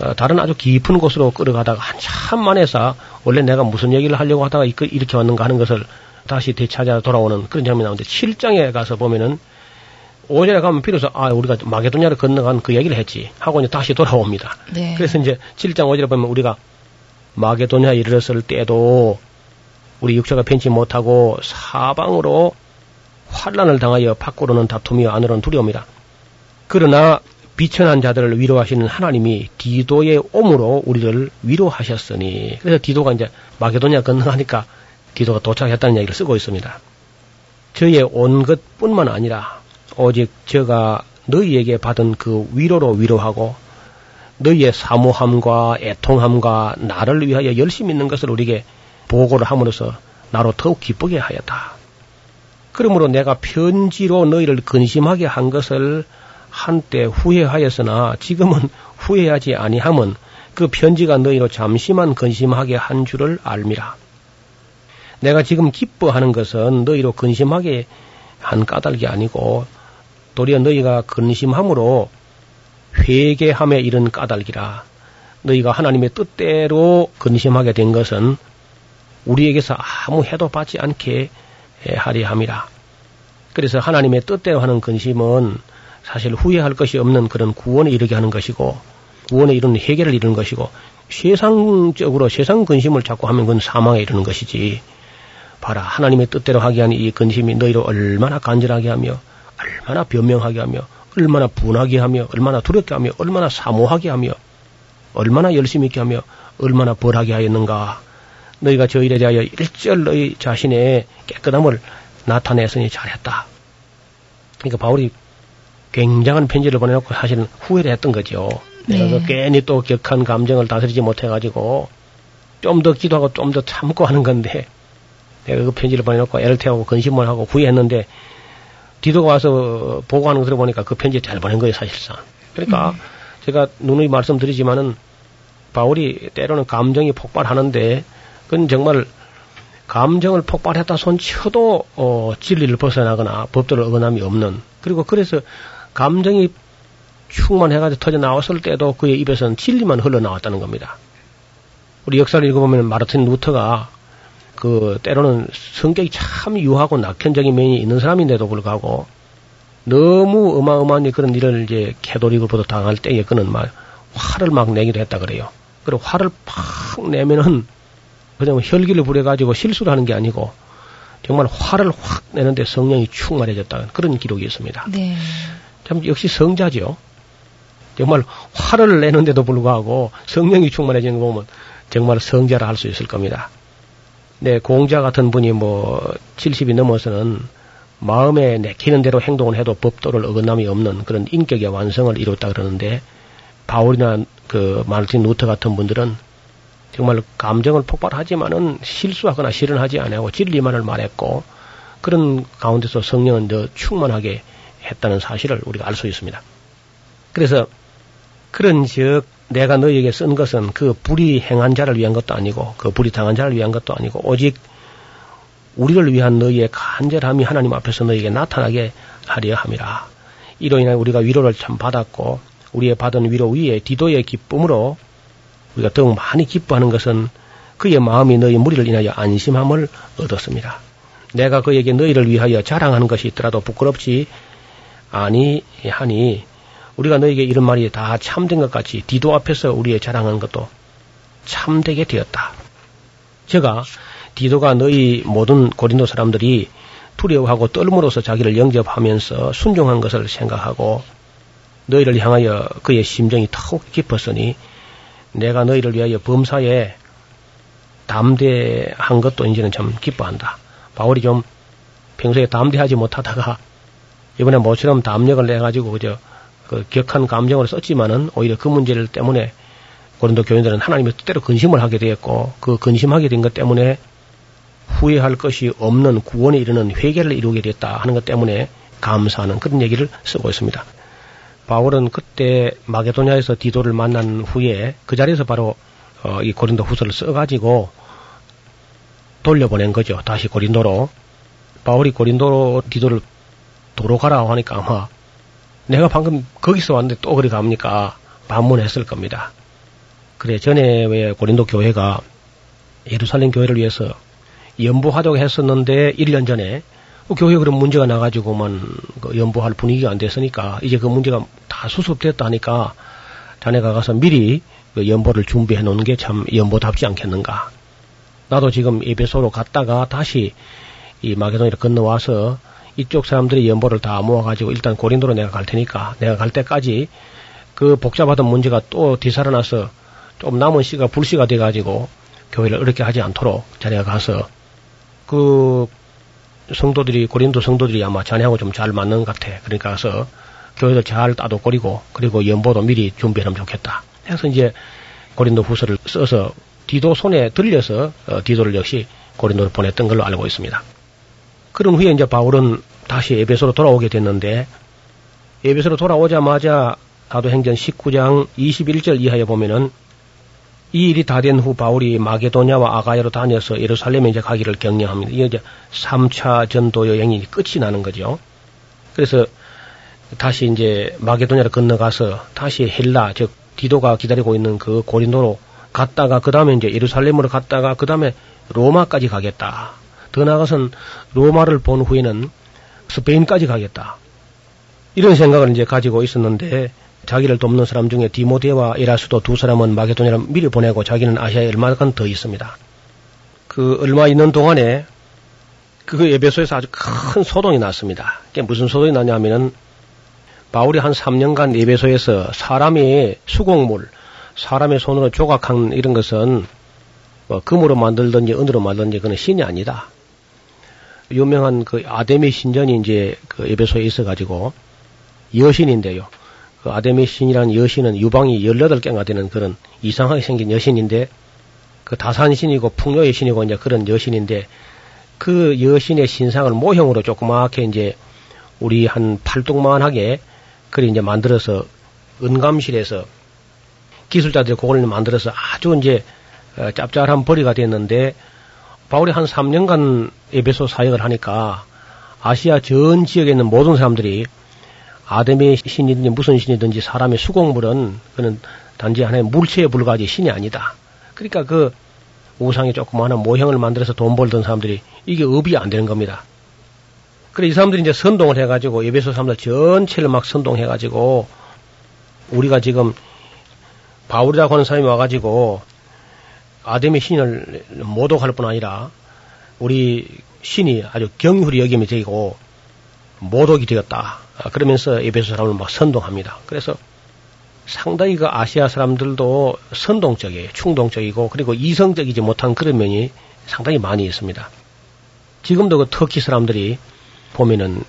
어, 다른 아주 깊은 곳으로 끌어가다가 한참 만에서 원래 내가 무슨 얘기를 하려고 하다가 이- 이렇게 왔는가 하는 것을 다시 되찾아 돌아오는 그런 장면이 나오는데 7장에 가서 보면은 5절에 가면 비로소 아 우리가 마게도냐를 건너간 그 얘기를 했지 하고 이제 다시 돌아옵니다. 네. 그래서 이제 7장 5절에 보면 우리가 마게도냐에 이르렀을 때도 우리 육체가 편치 못하고 사방으로 환란을 당하여 밖으로는 다툼이요 안으로는 두려움이라. 그러나 비천한 자들을 위로하시는 하나님이 디도의 옴으로 우리를 위로하셨으니 그래서 디도가 이제 마게도냐 건너가니까 디도가 도착했다는 얘기를 쓰고 있습니다. 저의 온 것뿐만 아니라 오직 저가 너희에게 받은 그 위로로 위로하고 너희의 사모함과 애통함과 나를 위하여 열심히 있는 것을 우리에게 보고를 함으로써 나로 더욱 기쁘게 하였다. 그러므로 내가 편지로 너희를 근심하게 한 것을 한때 후회하였으나 지금은 후회하지 아니함은 그 편지가 너희로 잠시만 근심하게 한 줄을 알미라. 내가 지금 기뻐하는 것은 너희로 근심하게 한 까닭이 아니고 도리어 너희가 근심함으로 회개함에 이른 까닭이라. 너희가 하나님의 뜻대로 근심하게 된 것은 우리에게서 아무 해도 받지 않게 하리 함이라. 그래서 하나님의 뜻대로 하는 근심은 사실 후회할 것이 없는 그런 구원에 이르게 하는 것이고 구원에 이르는 해결을 이루는 것이고 세상적으로 세상 근심을 자꾸 하면 그건 사망에 이르는 것이지 봐라 하나님의 뜻대로 하게 하는 이 근심이 너희를 얼마나 간절하게 하며 얼마나 변명하게 하며 얼마나 분하게 하며 얼마나 두렵게 하며 얼마나 사모하게 하며 얼마나 열심히 있게 하며 얼마나 벌하게 하였는가 너희가 저 일에 대하여 일절 너희 자신의 깨끗함을 나타냈으니 잘했다. 그러니까 바울이 굉장한 편지를 보내놓고 사실은 후회를 했던 거죠. 내가 네. 그 괜히 또 격한 감정을 다스리지 못해가지고 좀 더 기도하고 좀 더 참고 하는 건데 내가 그 편지를 보내놓고 애를 태우고 근심을 하고 후회했는데 디도가 와서 보고하는 거 들어보니까 그 편지 잘 보낸 거예요 사실상. 그러니까 제가 누누이 말씀드리지만은 바울이 때로는 감정이 폭발하는데 그건 정말 감정을 폭발했다 손 쳐도 어, 진리를 벗어나거나 법도를 어긋남이 없는 그리고 그래서 감정이 충만해가지고 터져 나왔을 때도 그의 입에서는 진리만 흘러나왔다는 겁니다. 우리 역사를 읽어보면 마르틴 루터가 그 때로는 성격이 참 유하고 낙천적인 면이 있는 사람인데도 불구하고 너무 어마어마한 그런 일을 이제 캐도릭으로부터 당할 때에 그는 막 화를 막 내기도 했다 그래요. 그리고 화를 팍 내면은 그냥 혈기를 부려가지고 실수를 하는 게 아니고 정말 화를 확 내는데 성령이 충만해졌다 그런 기록이 있습니다. 네. 참 역시 성자죠. 정말 화를 내는데도 불구하고 성령이 충만해지는 거 보면 정말 성자라 할 수 있을 겁니다. 네, 공자 같은 분이 뭐 70이 넘어서는 마음에 내키는 대로 행동을 해도 법도를 어긋남이 없는 그런 인격의 완성을 이뤘다 그러는데 바울이나 그 마르틴 루터 같은 분들은 정말 감정을 폭발하지만은 실수하거나 실현하지 않고 진리만을 말했고 그런 가운데서 성령은 더 충만하게 했다는 사실을 우리가 알 수 있습니다. 그래서 그런 즉 내가 너희에게 쓴 것은 그 불이 행한 자를 위한 것도 아니고 그 불이 당한 자를 위한 것도 아니고 오직 우리를 위한 너희의 간절함이 하나님 앞에서 너희에게 나타나게 하려 함이라. 이로 인해 우리가 위로를 참 받았고 우리의 받은 위로 위에 디도의 기쁨으로 우리가 더욱 많이 기뻐하는 것은 그의 마음이 너희 무리를 인하여 안심함을 얻었습니다. 내가 그에게 너희를 위하여 자랑하는 것이 있더라도 부끄럽지 아니하니 우리가 너에게 이런 말이 다 참된 것 같이 디도 앞에서 우리의 자랑한 것도 참되게 되었다. 제가 디도가 너희 모든 고린도 사람들이 두려워하고 떨므로서 자기를 영접하면서 순종한 것을 생각하고 너희를 향하여 그의 심정이 더욱 깊었으니 내가 너희를 위하여 범사에 담대한 것도 이제는 참 기뻐한다. 바울이 좀 평소에 담대하지 못하다가 이번에 모처럼 담력을 내가지고 그저 그 격한 감정을 썼지만은 오히려 그 문제를 때문에 고린도 교인들은 하나님의 뜻대로 근심을 하게 되었고 그 근심하게 된 것 때문에 후회할 것이 없는 구원에 이르는 회개를 이루게 됐다 하는 것 때문에 감사하는 그런 얘기를 쓰고 있습니다. 바울은 그때 마게도냐에서 디도를 만난 후에 그 자리에서 바로 어, 이 고린도 후서를 써가지고 돌려보낸 거죠. 다시 고린도로. 바울이 고린도로 디도를 도로 가라 하니까 아마 내가 방금 거기서 왔는데 또 그리 갑니까? 반문했을 겁니다. 그래, 전에 왜 고린도 교회가 예루살렘 교회를 위해서 연보하자고 했었는데 1년 전에 그 교회 그런 문제가 나가지고만 그 연보할 분위기가 안 됐으니까 이제 그 문제가 다 수습됐다 하니까 자네가 가서 미리 그 연보를 준비해 놓는 게참 연보답지 않겠는가. 나도 지금 에베소로 갔다가 다시 이 마게도니를 건너와서 이쪽 사람들이 연보를 다 모아가지고 일단 고린도로 내가 갈 테니까 내가 갈 때까지 그 복잡하던 문제가 또 뒤살아나서 좀 남은 시가 불씨가 돼가지고 교회를 어렵게 하지 않도록 자네가 가서 그 성도들이 고린도 성도들이 아마 자네하고 좀 잘 맞는 것 같아. 그러니까 가서 교회를 잘 따도거리고 그리고 연보도 미리 준비하면 좋겠다. 해서 이제 고린도 후서를 써서 디도 손에 들려서 어, 디도를 역시 고린도를 보냈던 걸로 알고 있습니다. 그런 후에 이제 바울은 다시 에베소로 돌아오게 됐는데 에베소로 돌아오자마자 사도행전 19장 21절 이하에 보면은 이 일이 다 된 후 바울이 마게도냐와 아가야로 다녀서 예루살렘에 이제 가기를 격려합니다. 이게 이제 3차 전도 여행이 끝이 나는 거죠. 그래서 다시 이제 마게도냐를 건너가서 다시 헬라, 즉 디도가 기다리고 있는 그 고린도로 갔다가 그 다음에 이제 예루살렘으로 갔다가 그 다음에 로마까지 가겠다. 더 나아가선 로마를 본 후에는 스페인까지 가겠다. 이런 생각을 이제 가지고 있었는데 자기를 돕는 사람 중에 디모데와 에라스도 두 사람은 마게도냐를 미리 보내고 자기는 아시아에 얼마간 더 있습니다. 그 얼마 있는 동안에 그 에베소에서 아주 큰 소동이 났습니다. 그게 무슨 소동이 났냐면은 바울이 한 3년간 에베소에서 사람이 수곡물, 사람의 손으로 조각한 이런 것은 뭐 금으로 만들든지 은으로 만들든지 그는 신이 아니다. 유명한 그 아데미 신전이 이제 그 에베소에 있어가지고 여신인데요. 그 아데미 신이라는 여신은 유방이 18개가 되는 그런 이상하게 생긴 여신인데 그 다산신이고 풍요의 신이고 이제 그런 여신인데 그 여신의 신상을 모형으로 조그맣게 이제 우리 한 팔뚝만하게 그리 이제 만들어서 은감실에서 기술자들이 그걸 만들어서 아주 이제 어, 짭짤한 벌이가 됐는데 바울이 한 3년간 에베소 사역을 하니까 아시아 전 지역에 있는 모든 사람들이 아담의 신이든지 무슨 신이든지 사람의 수공물은 그는 단지 하나의 물체에 불과하지 신이 아니다. 그러니까 그 우상이 조그마한 모형을 만들어서 돈 벌던 사람들이 이게 업이 안 되는 겁니다. 그래 이 사람들이 이제 선동을 해가지고 예배소 사람들 전체를 막 선동해가지고 우리가 지금 바울이라고 하는 사람이 와가지고 아담의 신을 모독할 뿐 아니라 우리 신이 아주 경휼히 여김이 되고 모독이 되었다. 그러면서 예배소 사람을 막 선동합니다. 그래서 상당히 그 아시아 사람들도 선동적이에요. 충동적이고 그리고 이성적이지 못한 그런 면이 상당히 많이 있습니다. 지금도 그 터키 사람들이 보면은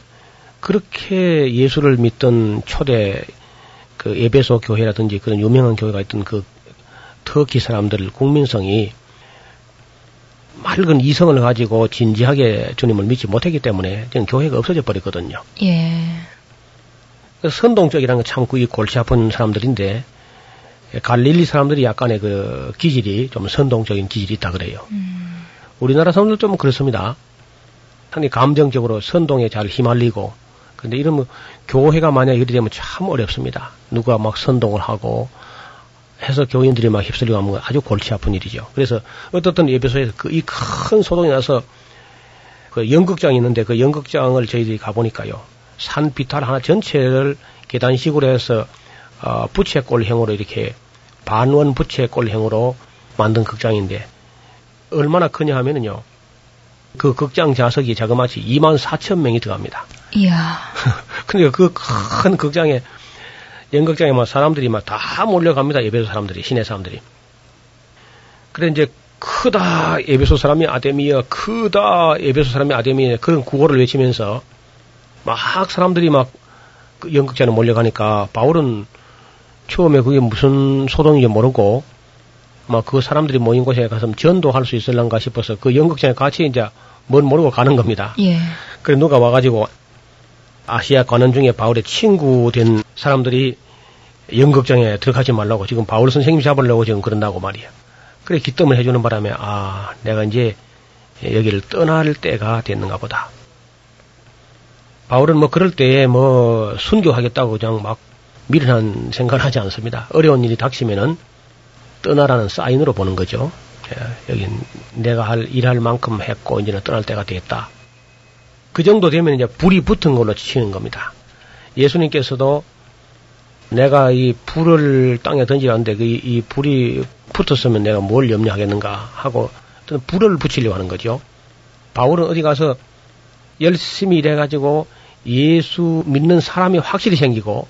그렇게 예수를 믿던 초대 그 에베소 교회라든지 그런 유명한 교회가 있던 그 터키 사람들 국민성이 맑은 이성을 가지고 진지하게 주님을 믿지 못했기 때문에 지금 교회가 없어져 버렸거든요. 예. 그 선동적이라는 건 참 그게 골치 아픈 사람들인데 갈릴리 사람들이 약간의 그 기질이 좀 선동적인 기질이 있다 그래요. 음. 우리나라 사람들 좀 그렇습니다. 상당히 감정적으로 선동에 잘 휘말리고 근데 이러면 교회가 만약 이렇게 되면 참 어렵습니다. 누가 막 선동을 하고 해서 교인들이 막 휩쓸려 가면 아주 골치 아픈 일이죠. 그래서 어떻든 예배소에서 그 이 큰 소동이 나서 그 연극장이 있는데 그 연극장을 저희들이 가보니까요. 산 비탈 하나 전체를 계단식으로 해서 어, 부채꼴형으로 이렇게 반원 부채꼴형으로 만든 극장인데 얼마나 크냐 하면은요. 그 극장 좌석이 자그마치 2만 4천 명이 들어갑니다. 이야. 그러니까 그큰 극장에 연극장에 막 사람들이 막 다 몰려갑니다. 예배소 사람들이 시내 사람들이. 그래 이제 크다 예배소 사람이 아데미야 크다 예배소 사람이 아데미야 그런 구호를 외치면서 막 사람들이 막 그 연극장에 몰려가니까 바울은 처음에 그게 무슨 소동인지 모르고 막 그 사람들이 모인 곳에 가서 전도할 수 있을런가 싶어서 그 연극장에 같이 이제 뭔 모르고 가는 겁니다. 예. 그래 누가 와가지고 아시아 관원 중에 바울의 친구 된 사람들이 연극장에 들어가지 말라고 지금 바울 선생님 잡으려고 지금 그런다고 말이야. 그래 기뜸을 해주는 바람에 아 내가 이제 여기를 떠날 때가 됐는가 보다. 바울은 뭐 그럴 때에 뭐 순교하겠다고 그냥 막 미련한 생각을 하지 않습니다. 어려운 일이 닥치면은 떠나라는 사인으로 보는 거죠. 예, 여긴 내가 할 일할 만큼 했고 이제는 떠날 때가 되겠다. 그 정도 되면 이제 불이 붙은 걸로 치는 겁니다. 예수님께서도 내가 이 불을 땅에 던지는데 그 이 불이 붙었으면 내가 뭘 염려하겠는가 하고 불을 붙이려고 하는 거죠. 바울은 어디 가서 열심히 일해가지고 예수 믿는 사람이 확실히 생기고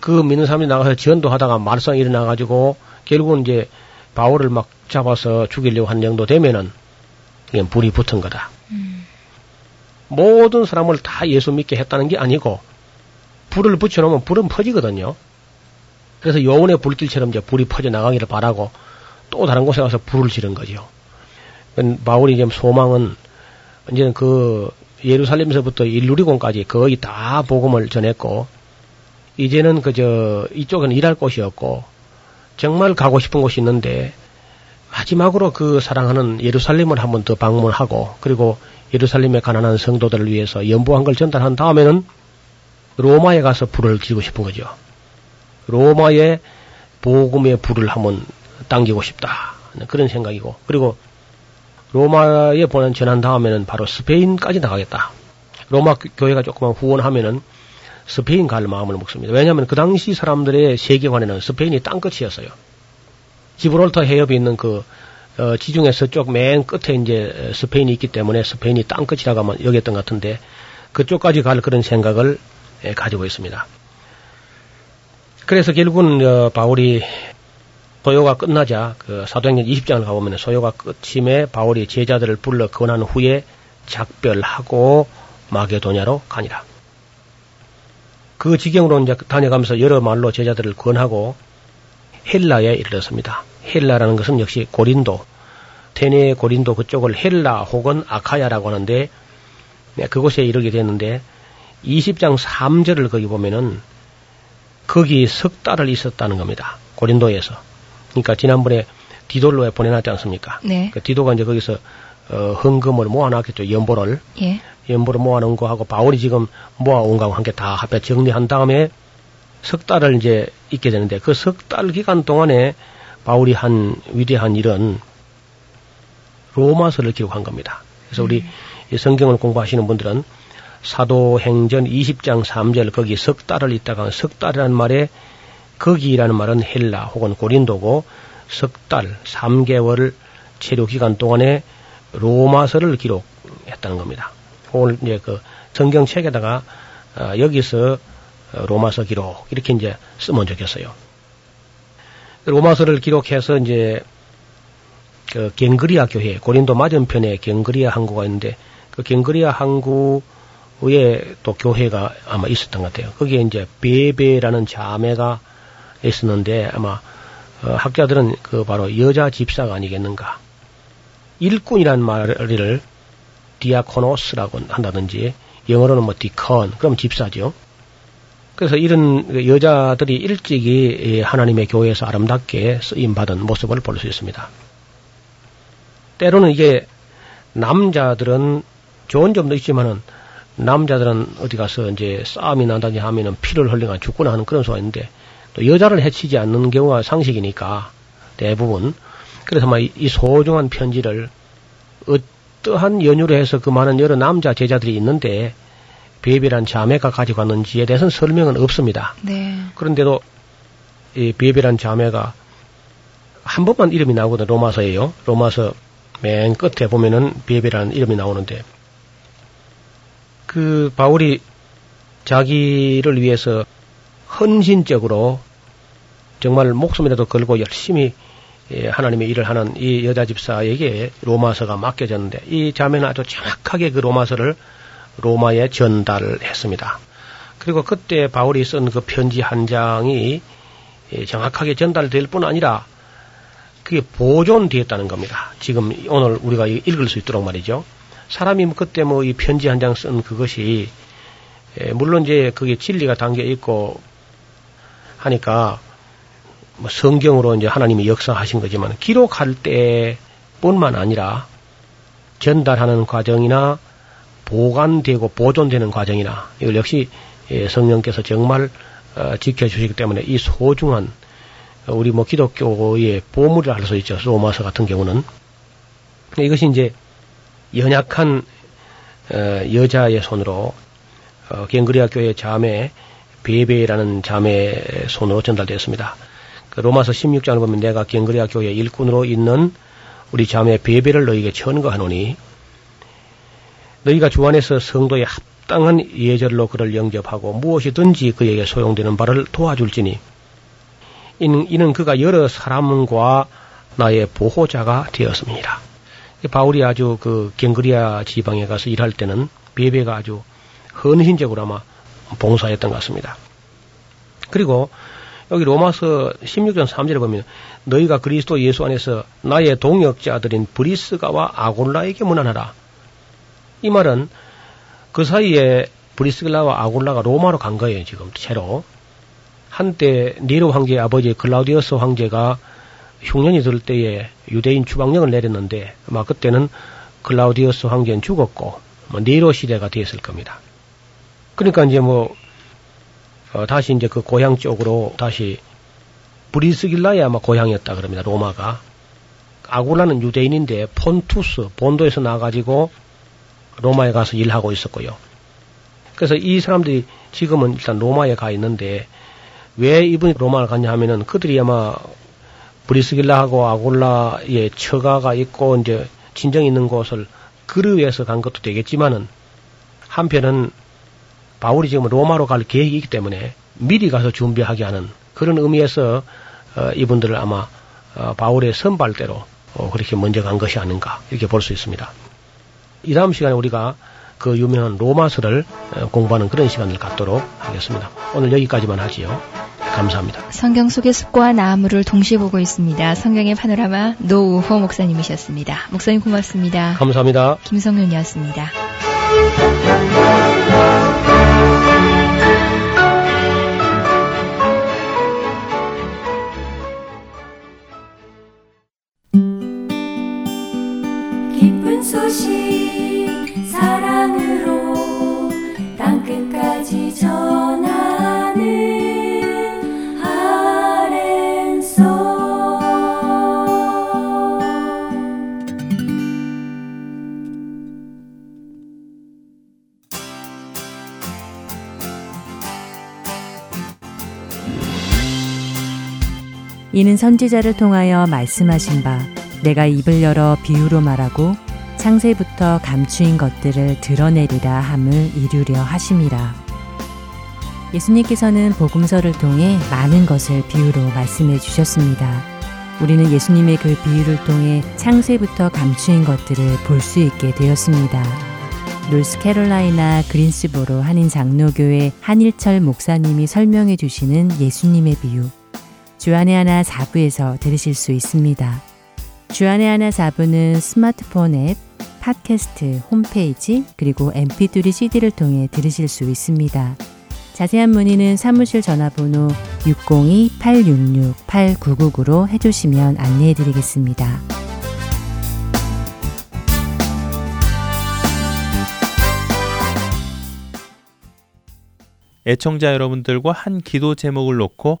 그 믿는 사람이 나가서 전도하다가 말썽이 일어나가지고 결국은 이제 바울을 막 잡아서 죽이려고 한 정도 되면은 그냥 불이 붙은 거다. 음. 모든 사람을 다 예수 믿게 했다는 게 아니고 불을 붙여놓으면 불은 퍼지거든요. 그래서 요원의 불길처럼 이제 불이 퍼져 나가기를 바라고 또 다른 곳에 가서 불을 지른 거죠. 바울이 지금 소망은 이제는 그 예루살렘에서부터 일루리곤까지 거의 다 복음을 전했고 이제는 그저 이쪽은 일할 곳이었고 정말 가고 싶은 곳이 있는데 마지막으로 그 사랑하는 예루살렘을 한번 더 방문하고 그리고 예루살렘의 가난한 성도들을 위해서 연보한 걸 전달한 다음에는 로마에 가서 불을 지고 싶은 거죠. 로마의 복음의 불을 한번 당기고 싶다. 그런 생각이고 그리고 로마에 보낸 전한 다음에는 바로 스페인까지 나가겠다. 로마 교회가 조금만 후원하면은 스페인 갈 마음을 먹습니다. 왜냐하면 그 당시 사람들의 세계관에는 스페인이 땅끝이었어요. 지브롤터 해협이 있는 그 어, 지중해 서 쪽 맨 끝에 이제 스페인이 있기 때문에 스페인이 땅끝이라고 하면 여겼던 것 같은데 그쪽까지 갈 그런 생각을 예, 가지고 있습니다. 그래서 결국은 어, 바울이 소요가 끝나자 그 사도행전 20장을 가보면 소요가 끝임에 바울이 제자들을 불러 권한 후에 작별하고 마게도냐로 가니라. 그 지경으로 이제 다녀가면서 여러 말로 제자들을 권하고 헬라에 이르렀습니다. 헬라라는 것은 역시 고린도, 테네 고린도 그쪽을 헬라 혹은 아카야라고 하는데 네, 그곳에 이르게 됐는데 20장 3절을 거기 보면은 거기 석 달을 있었다는 겁니다. 고린도에서. 그러니까 지난번에 디돌로에 보내놨지 않습니까? 네. 그 디도가 이제 거기서 어, 헌금을 모아놨겠죠. 연보를. 예. 연보를 모아놓은 거하고 바울이 지금 모아온 거하고 함께 다 합해 정리한 다음에 석 달을 이제 있게 되는데 그 석 달 기간 동안에 바울이 한 위대한 일은 로마서를 기록한 겁니다. 그래서 우리 이 성경을 공부하시는 분들은 사도행전 20장 3절 거기 석 달을 있다가 석 달이라는 말에 거기라는 말은 헬라 혹은 고린도고 석 달, 3개월 체류 기간 동안에 로마서를 기록했다는 겁니다. 오늘 이제 그 성경책에다가 어, 여기서 로마서 기록 이렇게 이제 쓰면 좋겠어요. 로마서를 기록해서 이제 그 갱그리아 교회 고린도 맞은편에 갱그리아 항구가 있는데 그 갱그리아 항구에 또 교회가 아마 있었던 것 같아요. 거기에 이제 베베라는 자매가 있었는데 아마 어, 학자들은 그 바로 여자 집사가 아니겠는가. 일꾼이라는 말을 디아코노스라고 한다든지 영어로는 뭐 디컨 그럼 집사죠. 그래서 이런 그 여자들이 일찍이 하나님의 교회에서 아름답게 쓰임 받은 모습을 볼 수 있습니다. 때로는 이게 남자들은 좋은 점도 있지만은 남자들은 어디 가서 이제 싸움이 난다니 하면은 피를 흘리거나 죽거나 하는 그런 수가 있는데 또 여자를 해치지 않는 경우가 상식이니까 대부분 그래서 막 이 소중한 편지를 어떠한 연유로 해서 그 많은 여러 남자 제자들이 있는데 베베란 자매가 가지고 왔는지에 대해서는 설명은 없습니다. 네. 그런데도 이 베베란 자매가 한 번만 이름이 나오거든 로마서에요. 로마서 맨 끝에 보면은 베베라는 이름이 나오는데 그 바울이 자기를 위해서 헌신적으로 정말 목숨이라도 걸고 열심히 예, 하나님의 일을 하는 이 여자 집사에게 로마서가 맡겨졌는데 이 자매는 아주 정확하게 그 로마서를 로마에 전달을 했습니다. 그리고 그때 바울이 쓴 그 편지 한 장이 예, 정확하게 전달될 뿐 아니라 그게 보존되었다는 겁니다. 지금 오늘 우리가 읽을 수 있도록 말이죠. 사람이 뭐 그때 뭐 이 편지 한 장 쓴 그것이 예, 물론 이제 그게 진리가 담겨 있고 하니까 뭐 성경으로 이제 하나님이 역사하신 거지만 기록할 때뿐만 아니라 전달하는 과정이나 보관되고 보존되는 과정이나 이걸 역시 예, 성령께서 정말 어, 지켜주시기 때문에 이 소중한 우리 뭐 기독교의 보물이라 할 수 있죠. 로마서 같은 경우는 이것이 이제 연약한 어, 여자의 손으로 어, 갱그리아 교회 자매 베베라는 자매 손으로 전달되었습니다. 그 로마서 16장을 보면 내가 갱그리아 교회 일꾼으로 있는 우리 자매 베베를 너희에게 천거하노니 너희가 주 안에서 성도의 합당한 예절로 그를 영접하고 무엇이든지 그에게 소용되는 바를 도와줄지니 이는, 이는 그가 여러 사람과 나의 보호자가 되었습니다. 바울이 아주 그 갱그리아 지방에 가서 일할 때는 베베가 아주 헌신적으로 아마 봉사했던 것 같습니다. 그리고 여기 로마서 16장 3절에 보면 너희가 그리스도 예수 안에서 나의 동역자들인 브리스가와 아골라에게 문안하라. 이 말은 그 사이에 브리스글라와 아골라가 로마로 간 거예요, 지금 새로. 한때 네로 황제의 아버지 글라우디어스 황제가 흉년이 들 때에 유대인 추방령을 내렸는데 아마 그때는 글라우디어스 황제는 죽었고 뭐 네로 시대가 됐을 겁니다. 그러니까 이제 뭐 어, 다시 이제 그 고향 쪽으로 다시 브리스길라의 아마 고향이었다 그럽니다. 로마가 아굴라는 유대인인데 폰투스 본도에서 나가지고 로마에 가서 일하고 있었고요. 그래서 이 사람들이 지금은 일단 로마에 가 있는데 왜 이분이 로마를 갔냐 하면은 그들이 아마 브리스길라하고 아골라의 처가가 있고 이제 친정이 있는 곳을 그를 위해서 간 것도 되겠지만은 한편은 바울이 지금 로마로 갈 계획이 있기 때문에 미리 가서 준비하게 하는 그런 의미에서 어, 이분들을 아마 어, 바울의 선발대로 어, 그렇게 먼저 간 것이 아닌가 이렇게 볼 수 있습니다. 이 다음 시간에 우리가 그 유명한 로마서를 어, 공부하는 그런 시간을 갖도록 하겠습니다. 오늘 여기까지만 하지요. 감사합니다. 성경 속의 숲과 나무를 동시에 보고 있습니다. 성경의 파노라마 노우호 목사님이셨습니다. 목사님 고맙습니다. 감사합니다. 김성윤이었습니다. 이는 선지자를 통하여 말씀하신 바 내가 입을 열어 비유로 말하고 창세부터 감추인 것들을 드러내리라 함을 이루려 하심이라. 예수님께서는 복음서를 통해 많은 것을 비유로 말씀해 주셨습니다. 우리는 예수님의 그 비유를 통해 창세부터 감추인 것들을 볼 수 있게 되었습니다. 노스캐롤라이나 그린스보로 한인 장로교회 한일철 목사님이 설명해 주시는 예수님의 비유. 주안의 하나 4부에서 들으실 수 있습니다. 주안의 하나 4부는 스마트폰 앱, 팟캐스트, 홈페이지, 그리고 mp3 cd를 통해 들으실 수 있습니다. 자세한 문의는 사무실 전화번호 602-866-8999로 해주시면 안내해 드리겠습니다. 애청자 여러분들과 한 기도 제목을 놓고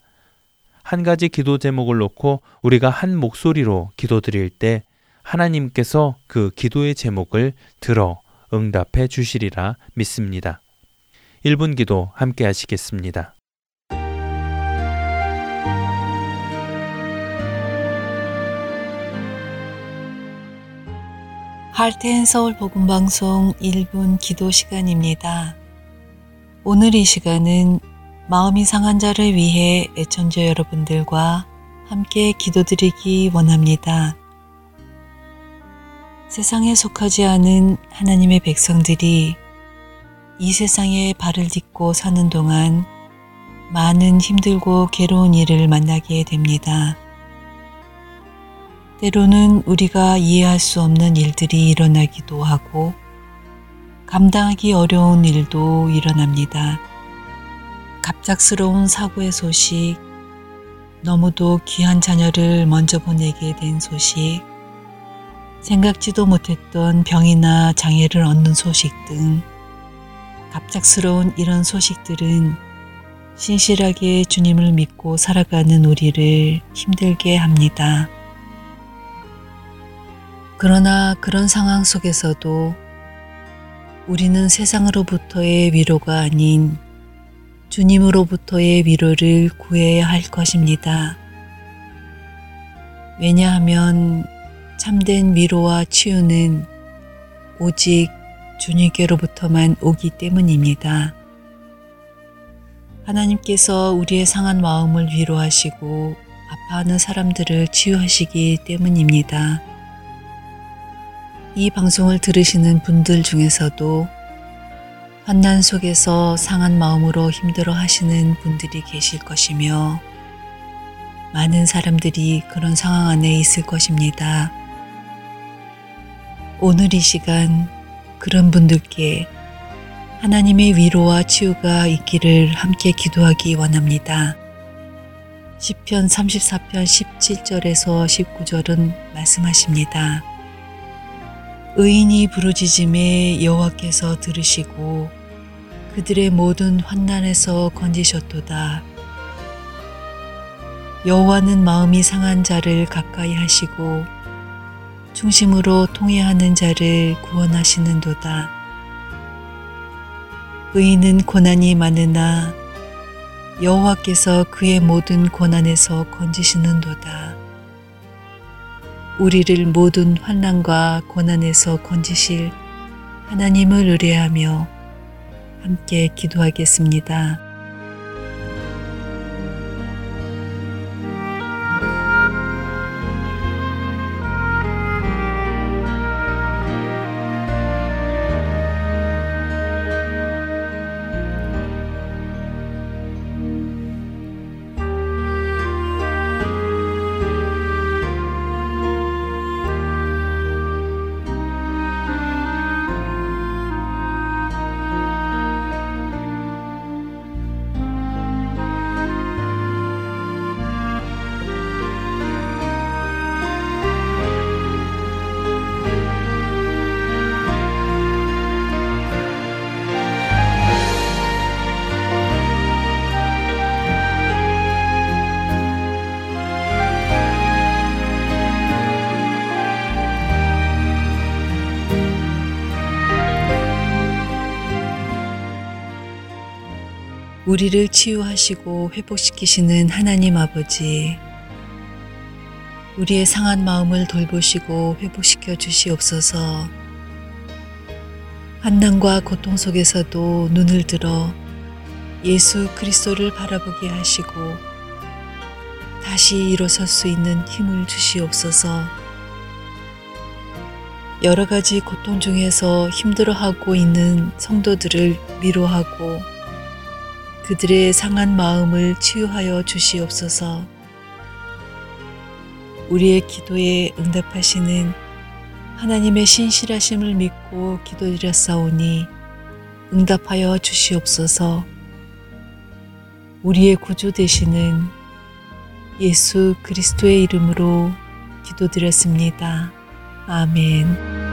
한 가지 기도 제목을 놓고 우리가 한 목소리로 기도 드릴 때 하나님께서 그 기도의 제목을 들어 응답해 주시리라 믿습니다. 1분 기도 함께 하시겠습니다. 할텐 서울 복음 방송 1분 기도 시간입니다. 오늘 이 시간은 마음이 상한 자를 위해 애청자 여러분들과 함께 기도드리기 원합니다. 세상에 속하지 않은 하나님의 백성들이 이 세상에 발을 딛고 사는 동안 많은 힘들고 괴로운 일을 만나게 됩니다. 때로는 우리가 이해할 수 없는 일들이 일어나기도 하고 감당하기 어려운 일도 일어납니다. 갑작스러운 사고의 소식, 너무도 귀한 자녀를 먼저 보내게 된 소식, 생각지도 못했던 병이나 장애를 얻는 소식 등 갑작스러운 이런 소식들은 신실하게 주님을 믿고 살아가는 우리를 힘들게 합니다. 그러나 그런 상황 속에서도 우리는 세상으로부터의 위로가 아닌 주님으로부터의 위로를 구해야 할 것입니다. 왜냐하면 참된 위로와 치유는 오직 주님께로부터만 오기 때문입니다. 하나님께서 우리의 상한 마음을 위로하시고 아파하는 사람들을 치유하시기 때문입니다. 이 방송을 들으시는 분들 중에서도 환난 속에서 상한 마음으로 힘들어 하시는 분들이 계실 것이며 많은 사람들이 그런 상황 안에 있을 것입니다. 오늘 이 시간 그런 분들께 하나님의 위로와 치유가 있기를 함께 기도하기 원합니다. 10편 34편 17절에서 19절은 말씀하십니다. 의인이 부르짖음에 여호와께서 들으시고 그들의 모든 환난에서 건지셨도다. 여호와는 마음이 상한 자를 가까이 하시고 중심으로 통해하는 자를 구원하시는도다. 의인은 고난이 많으나 여호와께서 그의 모든 고난에서 건지시는도다. 우리를 모든 환난과 고난에서 건지실 하나님을 의뢰하며 함께 기도하겠습니다. 우리를 치유하시고 회복시키시는 하나님 아버지, 우리의 상한 마음을 돌보시고 회복시켜 주시옵소서. 환난과 고통 속에서도 눈을 들어 예수 그리스도를 바라보게 하시고 다시 일어설 수 있는 힘을 주시옵소서. 여러 가지 고통 중에서 힘들어하고 있는 성도들을 위로하고 그들의 상한 마음을 치유하여 주시옵소서. 우리의 기도에 응답하시는 하나님의 신실하심을 믿고 기도드렸사오니 응답하여 주시옵소서. 우리의 구주 되시는 예수 그리스도의 이름으로 기도드렸습니다. 아멘.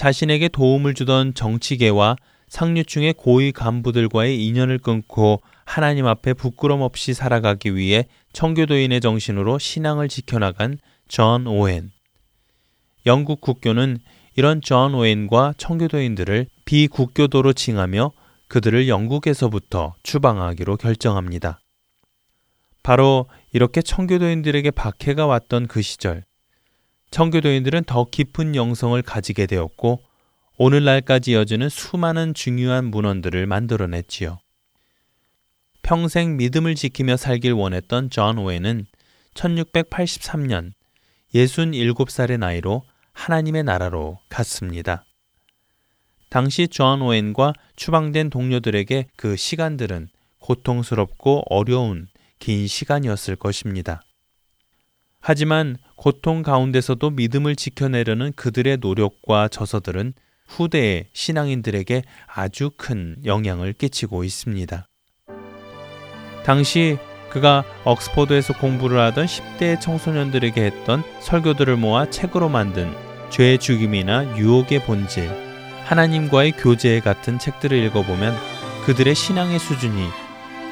자신에게 도움을 주던 정치계와 상류층의 고위 간부들과의 인연을 끊고 하나님 앞에 부끄럼 없이 살아가기 위해 청교도인의 정신으로 신앙을 지켜나간 존 오웬. 영국 국교는 이런 존 오웬과 청교도인들을 비국교도로 칭하며 그들을 영국에서부터 추방하기로 결정합니다. 바로 이렇게 청교도인들에게 박해가 왔던 그 시절, 청교도인들은 더 깊은 영성을 가지게 되었고 오늘날까지 이어지는 수많은 중요한 문헌들을 만들어냈지요. 평생 믿음을 지키며 살길 원했던 존 오웬은 1683년 67살의 나이로 하나님의 나라로 갔습니다. 당시 존 오웬과 추방된 동료들에게 그 시간들은 고통스럽고 어려운 긴 시간이었을 것입니다. 하지만 고통 가운데서도 믿음을 지켜내려는 그들의 노력과 저서들은 후대의 신앙인들에게 아주 큰 영향을 끼치고 있습니다. 당시 그가 옥스포드에서 공부를 하던 10대 청소년들에게 했던 설교들을 모아 책으로 만든 죄의 죽임이나 유혹의 본질, 하나님과의 교제 같은 책들을 읽어보면 그들의 신앙의 수준이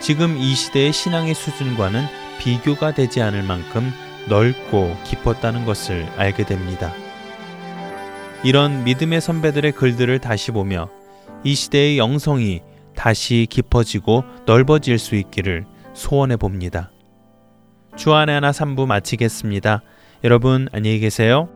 지금 이 시대의 신앙의 수준과는 비교가 되지 않을 만큼 넓고 깊었다는 것을 알게 됩니다. 이런 믿음의 선배들의 글들을 다시 보며 이 시대의 영성이 다시 깊어지고 넓어질 수 있기를 소원해 봅니다. 주안의 하나 3부 마치겠습니다. 여러분 안녕히 계세요.